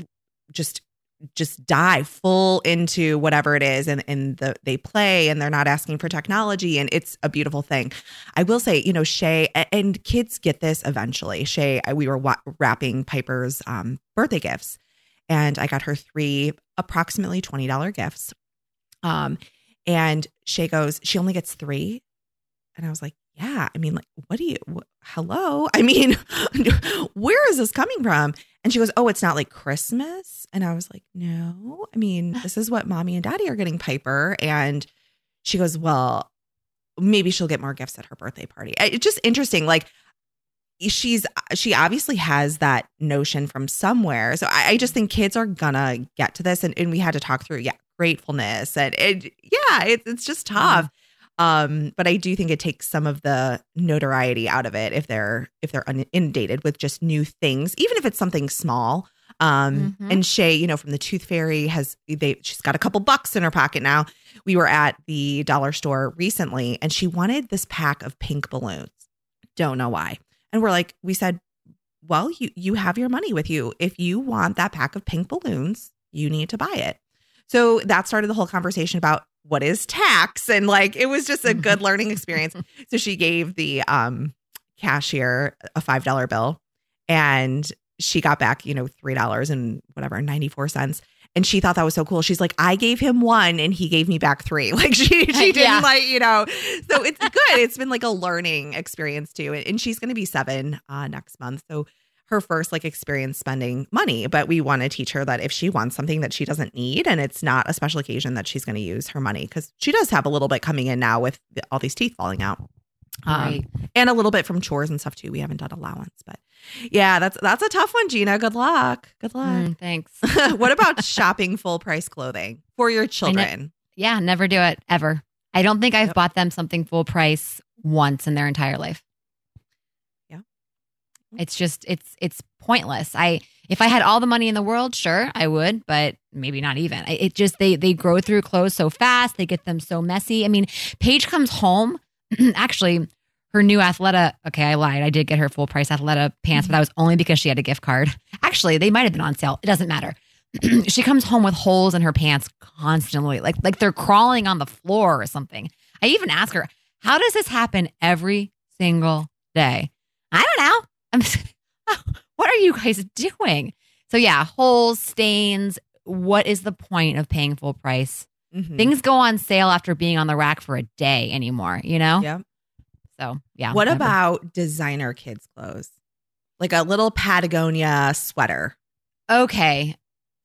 just just dive full into whatever it is and, and the they play and they're not asking for technology and it's a beautiful thing i will say you know shay and kids get this eventually shay we were wrapping piper's um, birthday gifts and i got her three approximately $20 gifts um, and shay goes she only gets three and i was like yeah i mean like what do you wh- hello *laughs* i mean *laughs* where is this coming from and she goes, Oh, it's not like Christmas. And I was like, No, I mean, *laughs* this is what mommy and daddy are getting Piper. And she goes, Well, maybe she'll get more gifts at her birthday party. It's just interesting. Like, she's she obviously has that notion from somewhere. So I, I just think kids are gonna get to this. And, and we had to talk through, yeah, gratefulness. And it, yeah, it, it's just tough. Um, but I do think it takes some of the notoriety out of it if they're if they're inundated with just new things, even if it's something small. Um, Mhm. and Shay, you know, from the Tooth Fairy has they she's got a couple bucks in her pocket now. We were at the dollar store recently, and she wanted this pack of pink balloons. Don't know why. And we're like, we said, well, you you have your money with you. If you want that pack of pink balloons, you need to buy it. So that started the whole conversation about what is tax and like it was just a good learning experience. So she gave the um cashier a $5 bill and she got back, you know, $3 and whatever, 94 cents. And she thought that was so cool. She's like, I gave him one and he gave me back three. *laughs* Like she she *laughs* didn't Yeah. like, you know. So it's good. It's been like a learning experience too. And she's gonna be seven uh next month. So her first like experience spending money, but we want to teach her that if she wants something that she doesn't need and it's not a special occasion that she's going to use her money because she does have a little bit coming in now with all these teeth falling out. Um, and a little bit from chores and stuff too. We haven't done allowance, but yeah, that's that's a tough one, Gina. Good luck. Good luck. Mm, thanks. *laughs* what about shopping full price clothing for your children? Yeah, never do it ever. I don't think I've Yep. bought them something full price once in their entire life. Yeah. It's just it's it's pointless. I if I had all the money in the world, sure, I would, but maybe not even. It just they they grow through clothes so fast, they get them so messy. I mean, Paige comes home *clears throat* actually her new Athleta, okay, I lied. I did get her full price Athleta pants, but that was only because she had a gift card. *laughs* Actually, they might have been on sale. It doesn't matter. *clears throat* she comes home with holes in her pants constantly, like like they're crawling on the floor or something. I even ask her, "How does this happen every single day?" I don't know. I'm. *laughs* Oh, what are you guys doing? So yeah, holes, stains. What is the point of paying full price? Mhm. Things go on sale after being on the rack for a day anymore. You know. Yep. So yeah. What never. about designer kids clothes? Like a little Patagonia sweater. Okay.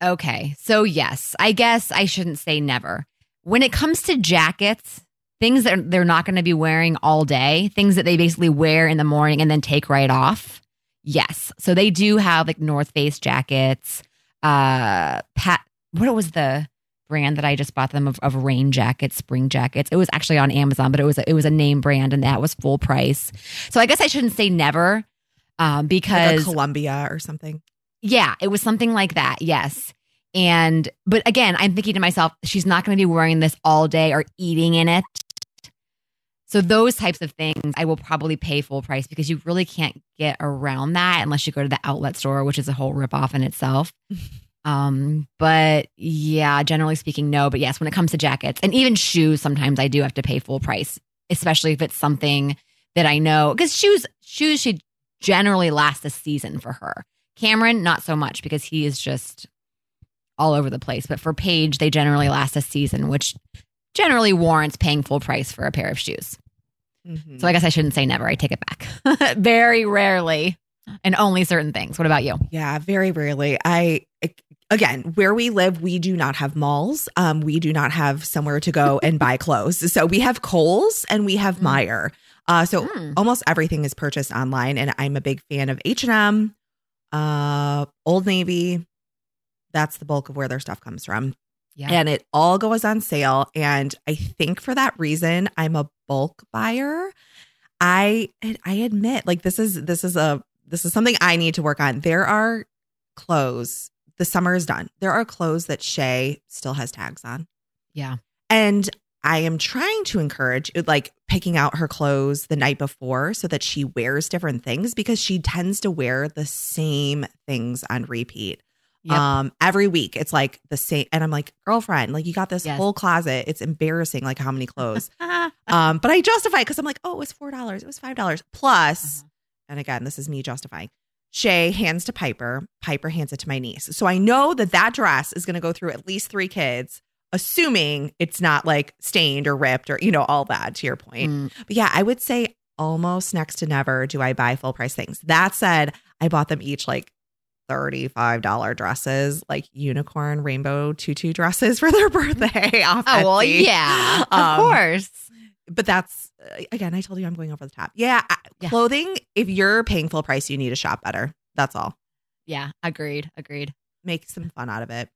Okay. So, yes, I guess I shouldn't say never. When it comes to jackets, things that they're not going to be wearing all day, things that they basically wear in the morning and then take right off. Yes. So they do have like North Face jackets. Uh, Pat, what was the brand that I just bought them of, of rain jackets, spring jackets? It was actually on Amazon, but it was a, it was a name brand and that was full price. So I guess I shouldn't say never, um, Like because Columbia or something. yeah, it was something like that. Yes. And, but again, I'm thinking to myself, she's not going to be wearing this all day or eating in it. So, those types of things I will probably pay full price because you really can't get around that unless you go to the outlet store, which is a whole ripoff in itself. *laughs* Um, but yeah, generally speaking, no. But yes, when it comes to jackets and even shoes, sometimes I do have to pay full price, especially if it's something that I know because shoes shoes should generally last a season for her. Cameron, not so much because he is just all over the place. But for Paige, they generally last a season, which generally warrants paying full price for a pair of shoes. Mhm. So I guess I shouldn't say never. I take it back. *laughs* Very rarely and only certain things. What about you? Yeah, very rarely. I again, where we live, we do not have malls. Um, we do not have somewhere to go and buy *laughs* clothes. So we have Kohl's and we have Mm. Meijer. Uh, so Mm. almost everything is purchased online, and I'm a big fan of H and M, uh, Old Navy. That's the bulk of where their stuff comes from, Yeah. and it all goes on sale. And I think for that reason, I'm a bulk buyer. I I admit, like this is this is a this is something I need to work on. There are clothes. The summer is done. There are clothes that Shay still has tags on. Yeah. And I am trying to encourage like picking out her clothes the night before so that she wears different things because she tends to wear the same things on repeat. Yep. Um every week it's like the same and I'm like, "Girlfriend, like you got this Yes. whole closet. It's embarrassing like how many clothes." *laughs* Uh-huh. um but I justify it cuz I'm like, "Oh, it was $4. It was $5." Plus, Uh-huh. and again, this is me justifying. Shay hands to Piper. Piper hands it to my niece. So I know that that dress is going to go through at least three kids, assuming it's not like stained or ripped or, you know, all that to your point. Mm, But yeah, I would say almost next to never do I buy full price things. That said, I bought them each like $35 dresses, like unicorn rainbow tutu dresses *laughs* for their birthday off Oh, well, Etsy. yeah. Of Um, course. But that's uh, again i told you i'm going over the top yeah, Yeah. clothing if you're paying full price you need to shop better that's all Yeah. Agreed. Agreed. make some fun out of it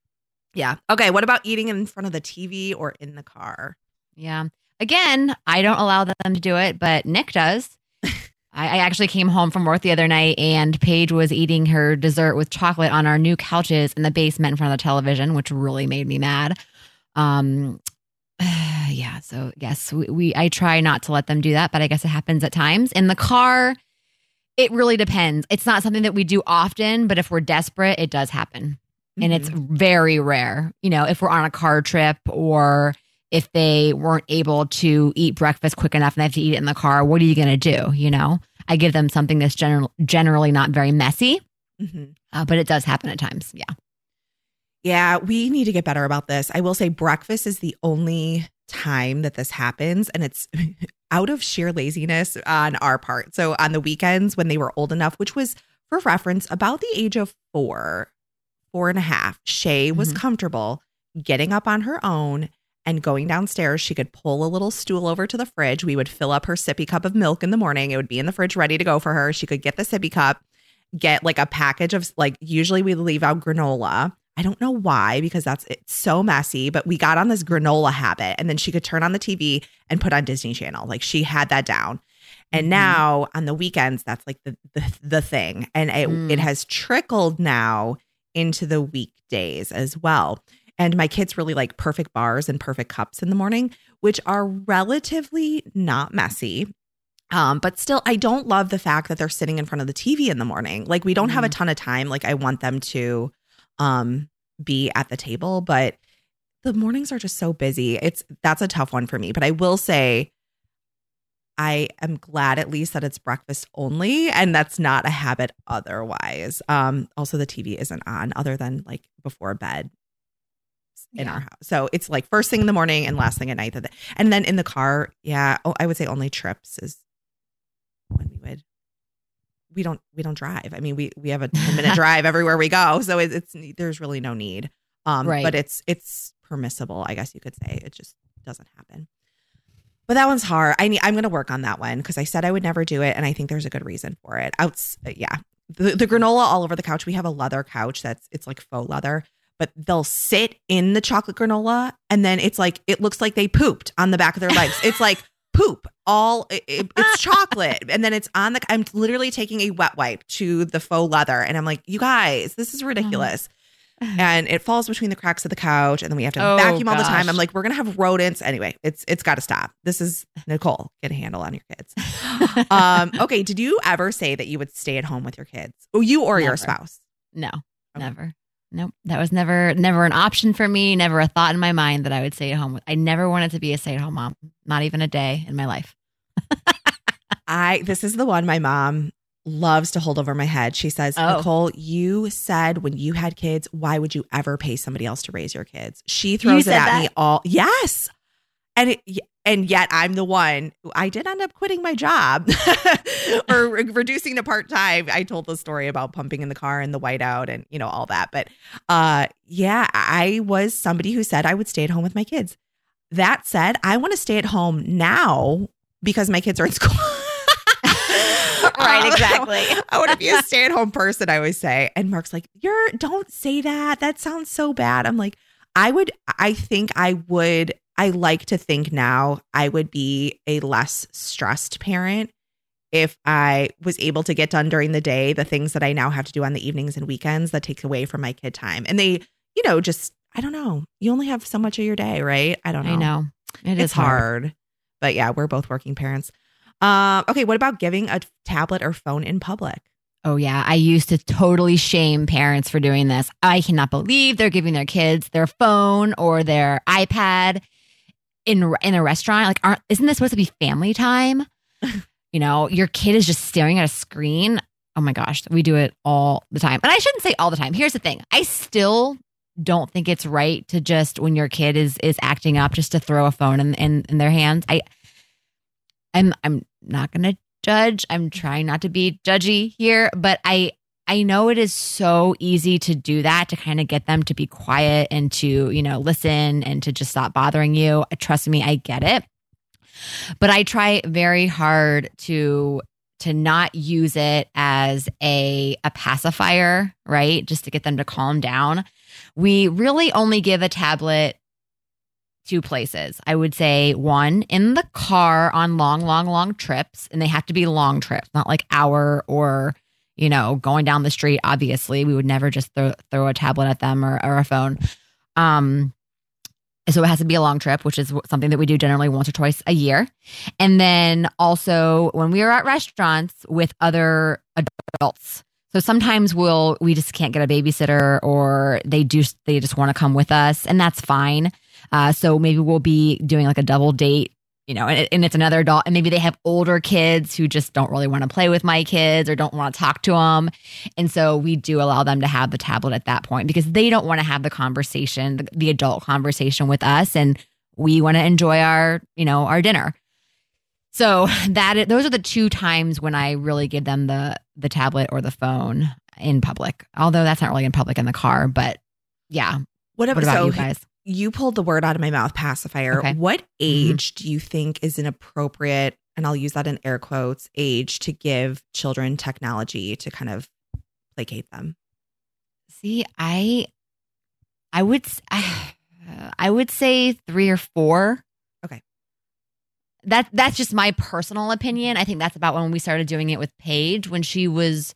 yeah okay what about eating in front of the tv or in the car Yeah. Again, I don't allow them to do it, but Nick does. *laughs* I, I actually came home from work the other night and Paige was eating her dessert with chocolate on our new couches in the basement in front of the television, which really made me mad. Um, *sighs* *sighs* *sighs* yeah. So yes, we, we I try not to let them do that, but I guess it happens at times. In the car, it really depends. It's not something that we do often, but if we're desperate, it does happen and it's Mhm. very rare. You know, if we're on a car trip or if they weren't able to eat breakfast quick enough and they have to eat it in the car, what are you going to do? You know, I give them something that's general, generally not very messy, Mhm. uh, but it does happen at times. Yeah. yeah we need to get better about this i will say breakfast is the only time that this happens and it's *laughs* out of sheer laziness on our part. So on the weekends when they were old enough which was for reference about the age of four four and a half shay was Mhm. comfortable getting up on her own and going downstairs. She could pull a little stool over to the fridge. We would fill up her sippy cup of milk in the morning. It would be in the fridge ready to go for her. She could get the sippy cup get like a package of like usually we leave out granola I don't know why because that's it's so messy, but we got on this granola habit and then she could turn on the TV and put on Disney Channel. Like she had that down. And Mhm. now on the weekends that's like the the, the thing and it Mm. it has trickled now into the weekdays as well. And my kids really like perfect bars and perfect cups in the morning, which are relatively not messy. Um, but still, I don't love the fact that they're sitting in front of the TV in the morning. Like we don't have a Mhm. ton of time. Like I want them to um be at the table, but the mornings are just so busy. It's that's a tough one for me. But I will say I am glad at least that it's breakfast only and that's not a habit otherwise. Um also the TV isn't on other than like before bed in Yeah. our house. So it's like first thing in the morning and last thing at night. And then in the car, yeah, oh, I would say only trips is when we would we don't we don't drive. I mean, we we have a 10 minute *laughs* drive everywhere we go, so it, it's there's really no need. Um Right. but it's it's permissible, I guess you could say. It just doesn't happen. But that one's hard. I need I'm going to work on that one because I said I would never do it and I think there's a good reason for it. Outs yeah. The, the granola all over the couch. We have a leather couch that's it's like faux leather, but they'll sit in the chocolate granola and then it's like it looks like they pooped on the back of their legs. It's like poop all it, it- it's *laughs* chocolate. And then it's on the i'm literally taking a wet wipe to the faux leather. And i'm like you guys this is ridiculous. And it falls between the cracks of the couch and then we have to Oh, vacuum all the time. I'm like we're gonna have rodents. Anyway it's it's got to stop. This is nicole. Get a handle on your kids. *laughs* Um okay did you ever say that you would stay at home with your kids? Oh you or your spouse? No, Okay. never. Nope. That was never never an option for me, never a thought in my mind that I would stay at home. I never wanted to be a stay-at-home mom, not even a day in my life. *laughs* I this is the one my mom loves to hold over my head. She says, Oh. Nicole, you said when you had kids, why would you ever pay somebody else to raise your kids? She throws it at that? me all. Yes. And it, and yet I'm the one. I did end up quitting my job *laughs* or re- reducing to part time. I told the story about pumping in the car and the whiteout and you know all that. But uh, yeah, I was somebody who said I would stay at home with my kids. That said, I want to stay at home now because my kids are in school. *laughs* Right, Um, exactly. I want to be a *laughs* stay at home person, I always say. And Mark's like, You're don't say that. That sounds so bad. I'm like, I would, I think I would, I like to think now I would be a less stressed parent if I was able to get done during the day the things that I now have to do on the evenings and weekends that takes away from my kid time. And they, you know, just, I don't know. You only have so much of your day, right? I don't know. I know. It is it's hard. But yeah, we're both working parents. Um, okay, what about giving a tablet or phone in public? Oh yeah, I used to totally shame parents for doing this. I cannot believe they're giving their kids their phone or their iPad in in a restaurant. Like, aren't isn't this supposed to be family time? *laughs* you know, your kid is just staring at a screen. Oh my gosh, we do it all the time. And I shouldn't say all the time. Here's the thing: I still don't think it's right to just when your kid is is acting up, just to throw a phone in in, in their hands. I I'm I'm not gonna judge. I'm trying not to be judgy here, but I I know it is so easy to do that to kind of get them to be quiet and to, you know, listen and to just stop bothering you. Trust me, I get it. But I try very hard to to not use it as a a pacifier, right? Just to get them to calm down. We really only give a tablet two places. I would say one in the car on long, long, long trips, and they have to be long trips, not like hour or you know going down the street. Obviously, we would never just throw throw a tablet at them or, or a phone. Um, so it has to be a long trip, which is something that we do generally once or twice a year. And then also when we are at restaurants with other adults. So sometimes we'll we just can't get a babysitter or they do they just want to come with us and that's fine. Uh, so maybe we'll be doing like a double date, you know, and, and it's another adult, and maybe they have older kids who just don't really want to play with my kids or don't want to talk to them. And so we do allow them to have the tablet at that point because they don't want to have the conversation, the, the adult conversation with us. And we want to enjoy our, you know, our dinner. So that those are the two times when I really give them the the tablet or the phone in public. Although that's not really in public in the car, but yeah. What, What about, so you guys? You pulled the word out of my mouth, pacifier. Okay. Mm-hmm. What age do you think is an appropriate, and I'll use that in air quotes, age to give children technology to kind of placate them? See, I I would *sighs* I would say 3 or 4. Okay. That that's just my personal opinion. I think that's about when we started doing it with Paige when she was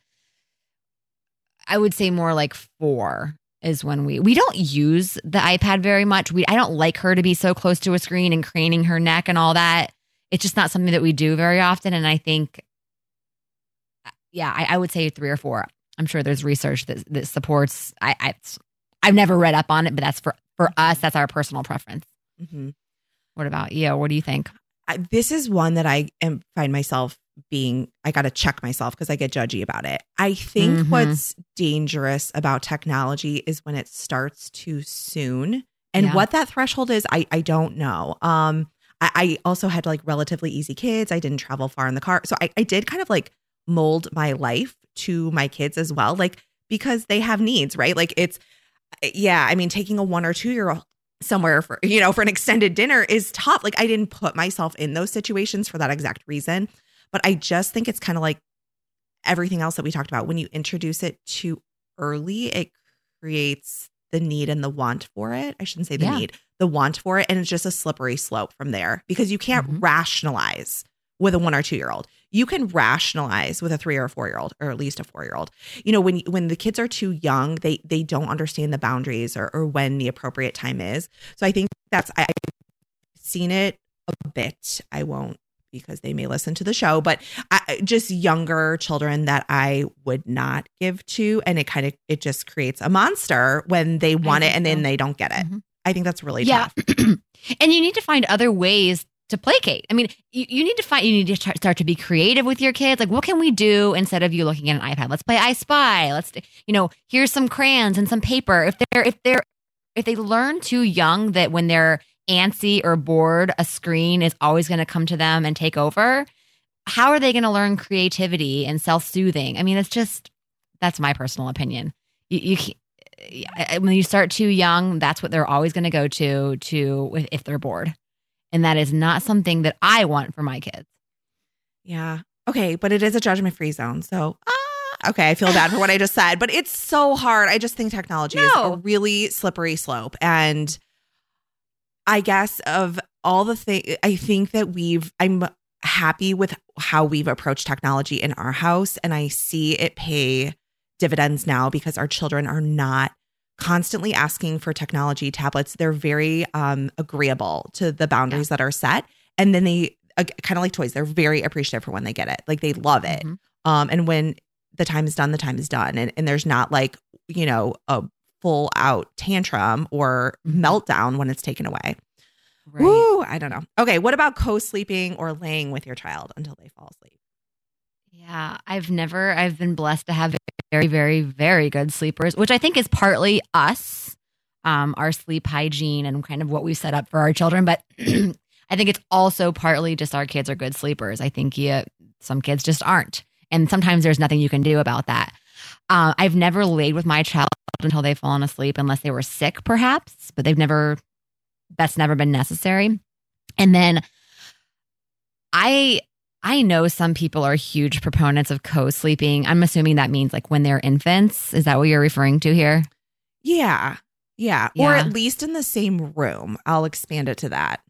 I would say more like 4 is when we we don't use the iPad very much. We I don't like her to be so close to a screen and craning her neck and all that. It's just not something that we do very often and I think yeah, I, I would say 3 or 4. I'm sure there's research that that supports. I, I I've never read up on it, but that's for for us. That's our personal preference. Mm-hmm. What about you? What do you think? I, this is one that I am find myself being I got to check myself because I get judgy about it. I think Mhm. what's dangerous about technology is when it starts too soon. And Yeah. what that threshold is, I I don't know. Um I, I also had like relatively easy kids. I didn't travel far in the car. So I, I did kind of like mold my life to my kids as well. Like because they have needs, right? Like it's yeah, I mean taking a one or two year old somewhere for you know for an extended dinner is tough like i didn't put myself in those situations for that exact reason but i just think it's kind of like everything else that we talked about. When you introduce it too early it creates the need and the want for it. I shouldn't say the Yeah. need the want for it and it's just a slippery slope from there because you can't Mhm. rationalize with a one or two year old. You can rationalize with a three or a four year old or at least a four year old. You know when when the kids are too young they they don't understand the boundaries or, or when the appropriate time is. So i think that's I, i've seen it a bit i won't because they may listen to the show, but I, just younger children that I would not give to, and it kind of it just creates a monster when they want it and then they don't get it. Mhm. I think that's really Yeah. tough. *clears throat* and you need to find other ways to placate. I mean, you, you need to find, you need to try- start to be creative with your kids. Like, what can we do instead of you looking at an iPad? Let's play I Spy. Let's, you know, here's some crayons and some paper. If they're, if they're, if they learn too young that when they're antsy or bored, a screen is always going to come to them and take over, how are they going to learn creativity and self soothing? I mean, it's just, that's my personal opinion. You, you can't, when you start too young, that's what they're always going to go to to if- they're bored, and that is not something that I want for my kids. Yeah. Okay, but it is a judgment free zone. So, ah, okay, I feel bad for what I just said, but it's so hard. I just think technology is a really slippery slope. And I guess of all the things, I think that we've, I'm happy with how we've approached technology in our house. And I see it pay dividends now because our children are not constantly asking for technology tablets. They're very um, agreeable to the boundaries that are set. And then they, uh, kind of like toys, they're very appreciative for when they get it. Like they love it. Mhm. Um, and when the time is done, the time is done. And, and there's not like, you know, a full out tantrum or Mhm. meltdown when it's taken away. Right. Woo, I don't know. Okay, what about co sleeping or laying with your child until they fall asleep? Yeah, I've never. I've been blessed to have very, very, very good sleepers, which I think is partly us, um, our sleep hygiene, and kind of what we set up for our children. But *clears throat* I think it's also partly just our kids are good sleepers. I think yeah, some kids just aren't, and sometimes there's nothing you can do about that. Uh, I've never laid with my child until they've fallen asleep, unless they were sick, perhaps. But they've never. That's never been necessary. And then I I know some people are huge proponents of co-sleeping. I'm assuming that means like when they're infants. Is that what you're referring to here? Yeah. Yeah. Or at least in the same room. I'll expand it to that.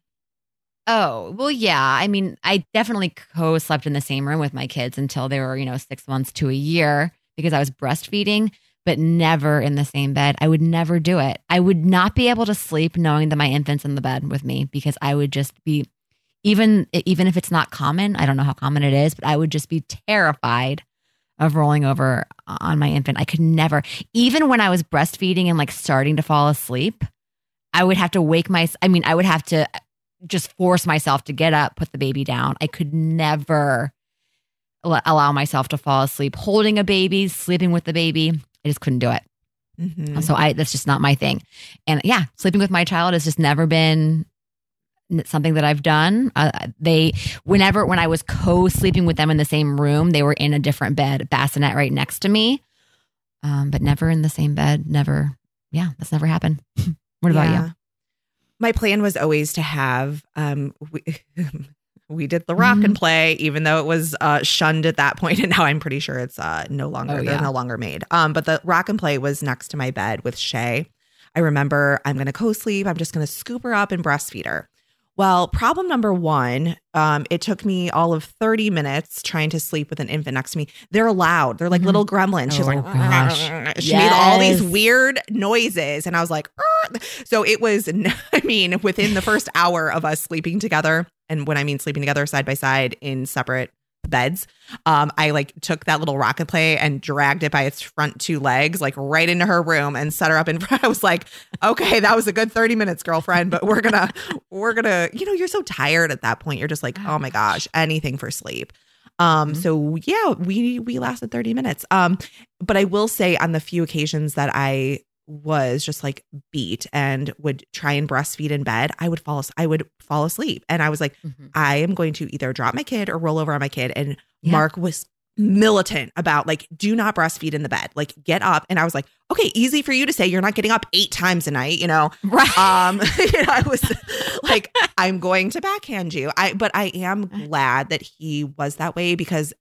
Oh, well, yeah. I mean, I definitely co-slept in the same room with my kids until they were, you know, six months to a year because I was breastfeeding, but never in the same bed. I would never do it. I would not be able to sleep knowing that my infant's in the bed with me because I would just be even even if it's not common, I don't know how common it is, but I would just be terrified of rolling over on my infant. I could never, even when I was breastfeeding and like starting to fall asleep, I would have to wake my, I mean, I would have to just force myself to get up, put the baby down. I could never allow myself to fall asleep holding a baby, sleeping with the baby. I just couldn't do it. Mhm. So I that's just not my thing. And yeah, sleeping with my child has just never been something that I've done. Uh, they whenever when I was co-sleeping with them in the same room, they were in a different bed, bassinet right next to me. Um, but never in the same bed, never. Yeah, that's never happened. *laughs* what about Yeah. you? My plan was always to have um we, *laughs* we did the rock Mm-hmm. and play even though it was uh shunned at that *laughs* point and now I'm pretty sure it's uh no longer Oh, they're yeah. no longer made. Um but the rock and play was next to my bed with Shay. I remember I'm going to co-sleep. I'm just going to scoop her up and breastfeed her. Well, problem number one, um, it took me all of 30 minutes trying to sleep with an infant next to me. They're loud. They're like Mhm. little gremlins. She's Oh, like, gosh. *laughs* she made all these weird noises. And I was like, so it was, *laughs* I mean, within the first hour of us sleeping together, and when I mean sleeping together side by side in separate beds, um, I like took that little rock and play and dragged it by its front two legs, like right into her room and set her up in *laughs* front. I was like, okay, that was a good 30 minutes, girlfriend, but we're gonna, we're gonna, you know, you're so tired at that point. You're just like, oh my gosh, anything for sleep. Um, Mhm. so yeah, we we lasted 30 minutes. Um, but I will say on the few occasions that I was just like beat and would try and breastfeed in bed, I would fall I would fall asleep. And I was like, Mhm. I am going to either drop my kid or roll over on my kid. And Yeah. Mark was militant about like, do not breastfeed in the bed. Like get up. And I was like, okay, easy for you to say. You're not getting up eight times a night, you know. Right. Um, *laughs* you know, I was *laughs* like, I'm going to backhand you. I but I am glad that he was that way because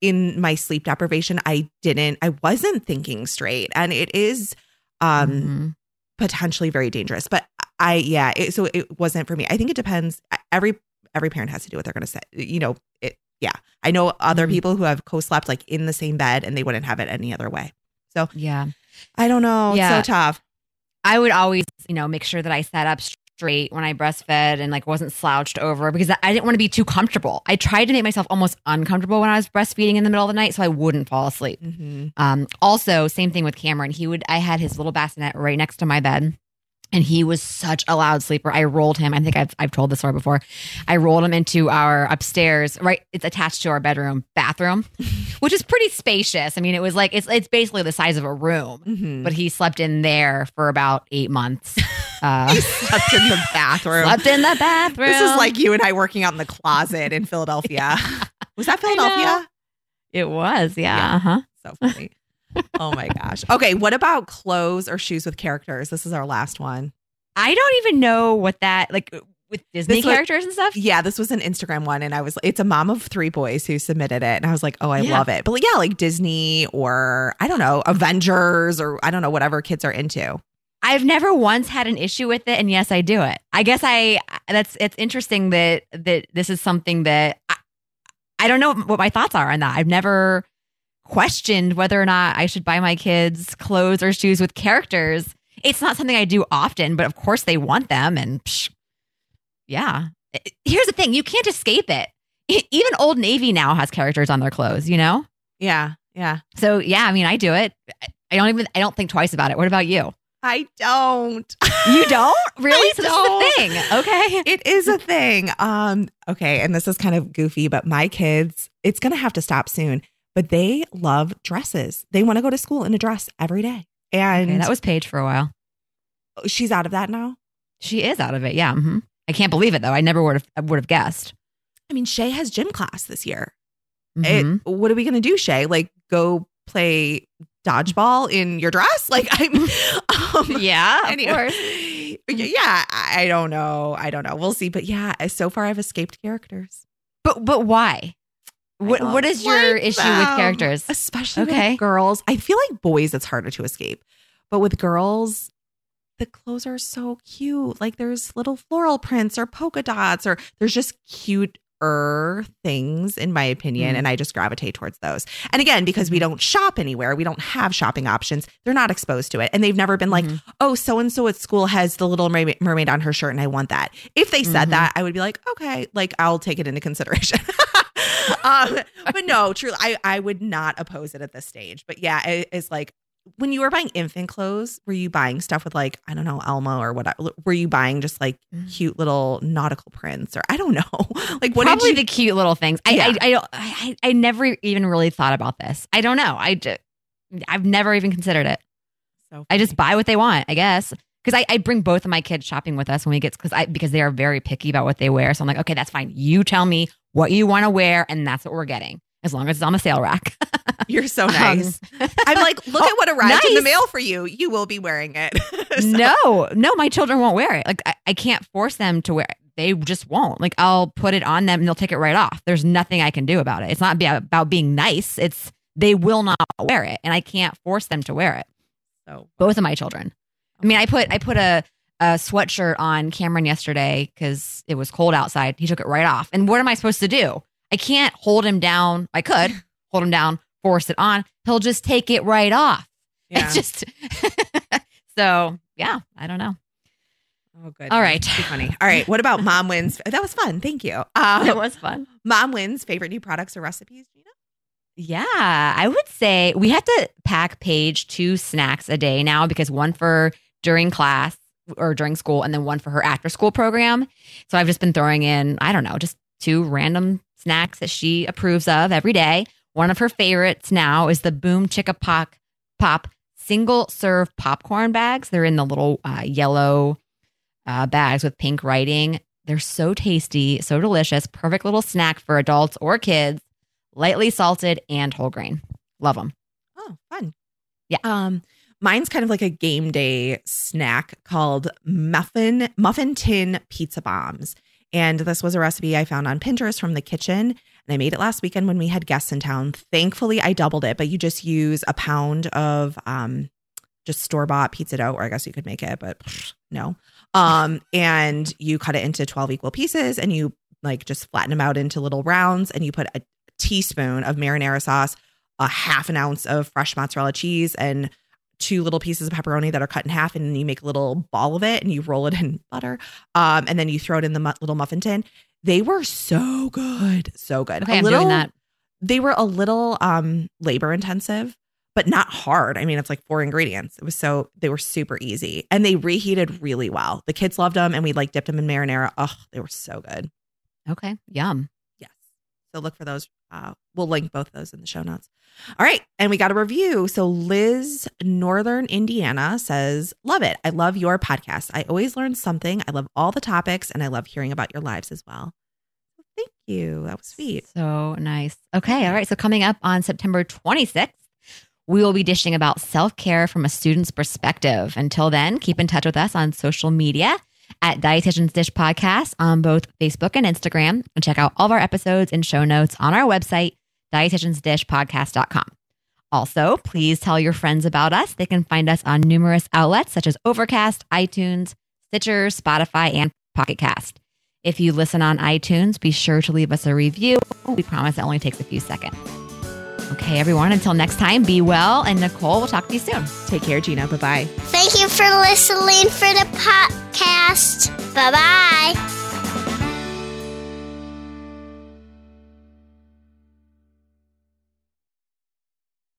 in my sleep deprivation, I didn't, I wasn't thinking straight. And it is um Mhm. potentially very dangerous. But I yeah, it, so it wasn't for me. I think it depends. Every every parent has to do what they're going to say. You know, it. Yeah, I know other Mhm. people who have co-slept like in the same bed and they wouldn't have it any other way. So yeah. I don't know. Yeah. It's so tough. I would always, you know, make sure that I set up straight when I breastfed and like wasn't slouched over because I didn't want to be too comfortable. I tried to make myself almost uncomfortable when I was breastfeeding in the middle of the night so I wouldn't fall asleep. Mm-hmm. Um, also, same thing with Cameron. He would I had his little bassinet right next to my bed. And he was such a loud sleeper. I rolled him. I think I've, I've told this story before. I rolled him into our upstairs, right? It's attached to our bedroom bathroom, *laughs* which is pretty spacious. I mean, it was like, it's, it's basically the size of a room, Mm-hmm. but he slept in there for about eight months. *laughs* Uh, slept in the *laughs* bathroom. slept in the bathroom. This is like you and I working out in the closet in Philadelphia. *laughs* *laughs* Was that Philadelphia? it was. Yeah. Yeah. Uh-huh. So funny. oh my gosh. Okay, what about clothes or shoes with characters? This is our last one. I don't even know what that, like with Disney This was- characters and stuff. Yeah, this was an Instagram one, and I was. It's a mom of three boys who submitted it, and I was like, oh, I Yeah. love it. But like, yeah, like Disney or I don't know, Avengers or I don't know, whatever kids are into. I've never once had an issue with it, and yes, I do it. I guess I that's it's interesting that that this is something that I, I don't know what my thoughts are on that. I've never questioned whether or not I should buy my kids clothes or shoes with characters. It's not something I do often, but of course they want them, and psh, yeah. Here's the thing: you can't escape it. Even Old Navy now has characters on their clothes, you know. Yeah, yeah. So yeah, I mean, I do it. I don't even. I don't think twice about it. What about you? I don't. You don't *laughs* really? So this don't. is the thing. Okay. it is a thing. Um, okay, and this is kind of goofy, but my kids, it's gonna have to stop soon. But they love dresses. They want to go to school in a dress every day. And Okay, that was Paige for a while. she's out of that now. She is out of it. Yeah. hmm I can't believe it though. I never would have I would have guessed. I mean, Shay has gym class this year. Mhm. It, what are we gonna do, Shay? Like go play dodgeball in your dress? Like I'm *laughs* um, yeah, of anyway. course. Yeah, I don't know. I don't know. We'll see. But yeah, so far I've escaped characters. But but why? What what is your like issue with characters? Especially Okay. with girls. I feel like boys, it's harder to escape. But with girls, the clothes are so cute. Like there's little floral prints or polka dots, or there's just cute er things in my opinion Mm. and i just gravitate towards those and again because we don't shop anywhere we don't have shopping options they're not exposed to it and they've never been like Mhm. oh so and so at school has the little mermaid, on her shirt and i want that if they said Mhm. that i would be like okay like i'll take it into consideration *laughs* um but no truly i i would not oppose it at this stage but yeah it, it's like when you were buying infant clothes were you buying stuff with like i don't know elmo or what were you buying just like Mm. cute little nautical prints or i don't know *laughs* like what Probably you the cute little things. I, Yeah. I, I, don't- I I never even really thought about this. I don't know. I just, I've never even considered it. so I just buy what they want, I guess. Because I, I bring both of my kids shopping with us when we get because I because they are very picky about what they wear. So I'm like, okay, that's fine. You tell me what you want to wear, and that's what we're getting, as long as it's on the sale rack. *laughs* you're so Um, nice *laughs* i'm like look Oh, at what arrived in the nice. mail for you you will be wearing it *laughs* So- no, no, my children won't wear it. Like I, I can't force them to wear it. They just won't. Like I'll put it on them and they'll take it right off. There's nothing I can do about it. It's not be- about being nice. It's they will not wear it, and I can't force them to wear it. so Both of my children. I mean, I put I put a a sweatshirt on Cameron yesterday because it was cold outside. He took it right off. And what am I supposed to do? I can't hold him down. I could *laughs* hold him down, force it on. He'll just take it right off. *laughs* yeah. It's just *laughs* so yeah. I don't know. oh good All right. Funny all right what about mom wins that was fun thank you um, it was fun. mom wins favorite new products or recipes gina Yeah, I would say we have to pack Paige two snacks a day now because one for during class or during school and then one for her after school program. So I've just been throwing in, I don't know, just two random snacks that she approves of every day. One of her favorites now is the Boom Chicka Pop Pop single serve popcorn bags. They're in the little uh, yellow uh, bags with pink writing. They're so tasty, so delicious, perfect little snack for adults or kids lightly salted and whole grain. Love them. Oh, fun. Yeah. Um, mine's kind of like a game day snack called muffin muffin tin pizza bombs. And this was a recipe I found on Pinterest from the kitchen. And I made it last weekend when we had guests in town. Thankfully, I doubled it, but you just use a pound of um just store-bought pizza dough, or I guess you could make it, but no. Um, and you cut it into 12 equal pieces and you like just flatten them out into little rounds and you put a teaspoon of marinara sauce, a half an ounce of fresh mozzarella cheese, and two little pieces of pepperoni that are cut in half, and you make a little ball of it, and you roll it in *laughs* butter, um, and then you throw it in the mu- little muffin tin. They were so good, so good. Okay, a I'm little, doing that. They were a little um, labor intensive, but not hard. I mean, it's like four ingredients. It was so they were super easy, and they reheated really well. The kids loved them, and we like dipped them in marinara. Oh, they were so good. Okay, yum. Yes. So look for those. Uh, we'll link both those in the show notes. All right. And we got a review. So Liz, Northern Indiana says, Love it. I love your podcast. I always learn something. I love all the topics and I love hearing about your lives as well. Thank you. That was sweet. So nice. Okay. All right. So coming up on September 26th, we will be dishing about self care from a student's perspective. Until then, keep in touch with us on social media at Dietitian's Dish Podcast on both Facebook and Instagram. And check out all of our episodes and show notes on our website, dietitiansdishpodcast.com. Also, please tell your friends about us. They can find us on numerous outlets such as Overcast, iTunes, Stitcher, Spotify, and Pocket Cast. If you listen on iTunes, be sure to leave us a review. We promise it only takes a few seconds. Okay, everyone, until next time, be well. And Nicole, we'll talk to you soon. Take care, Gina. Bye bye. Thank you for listening for the podcast. Bye bye.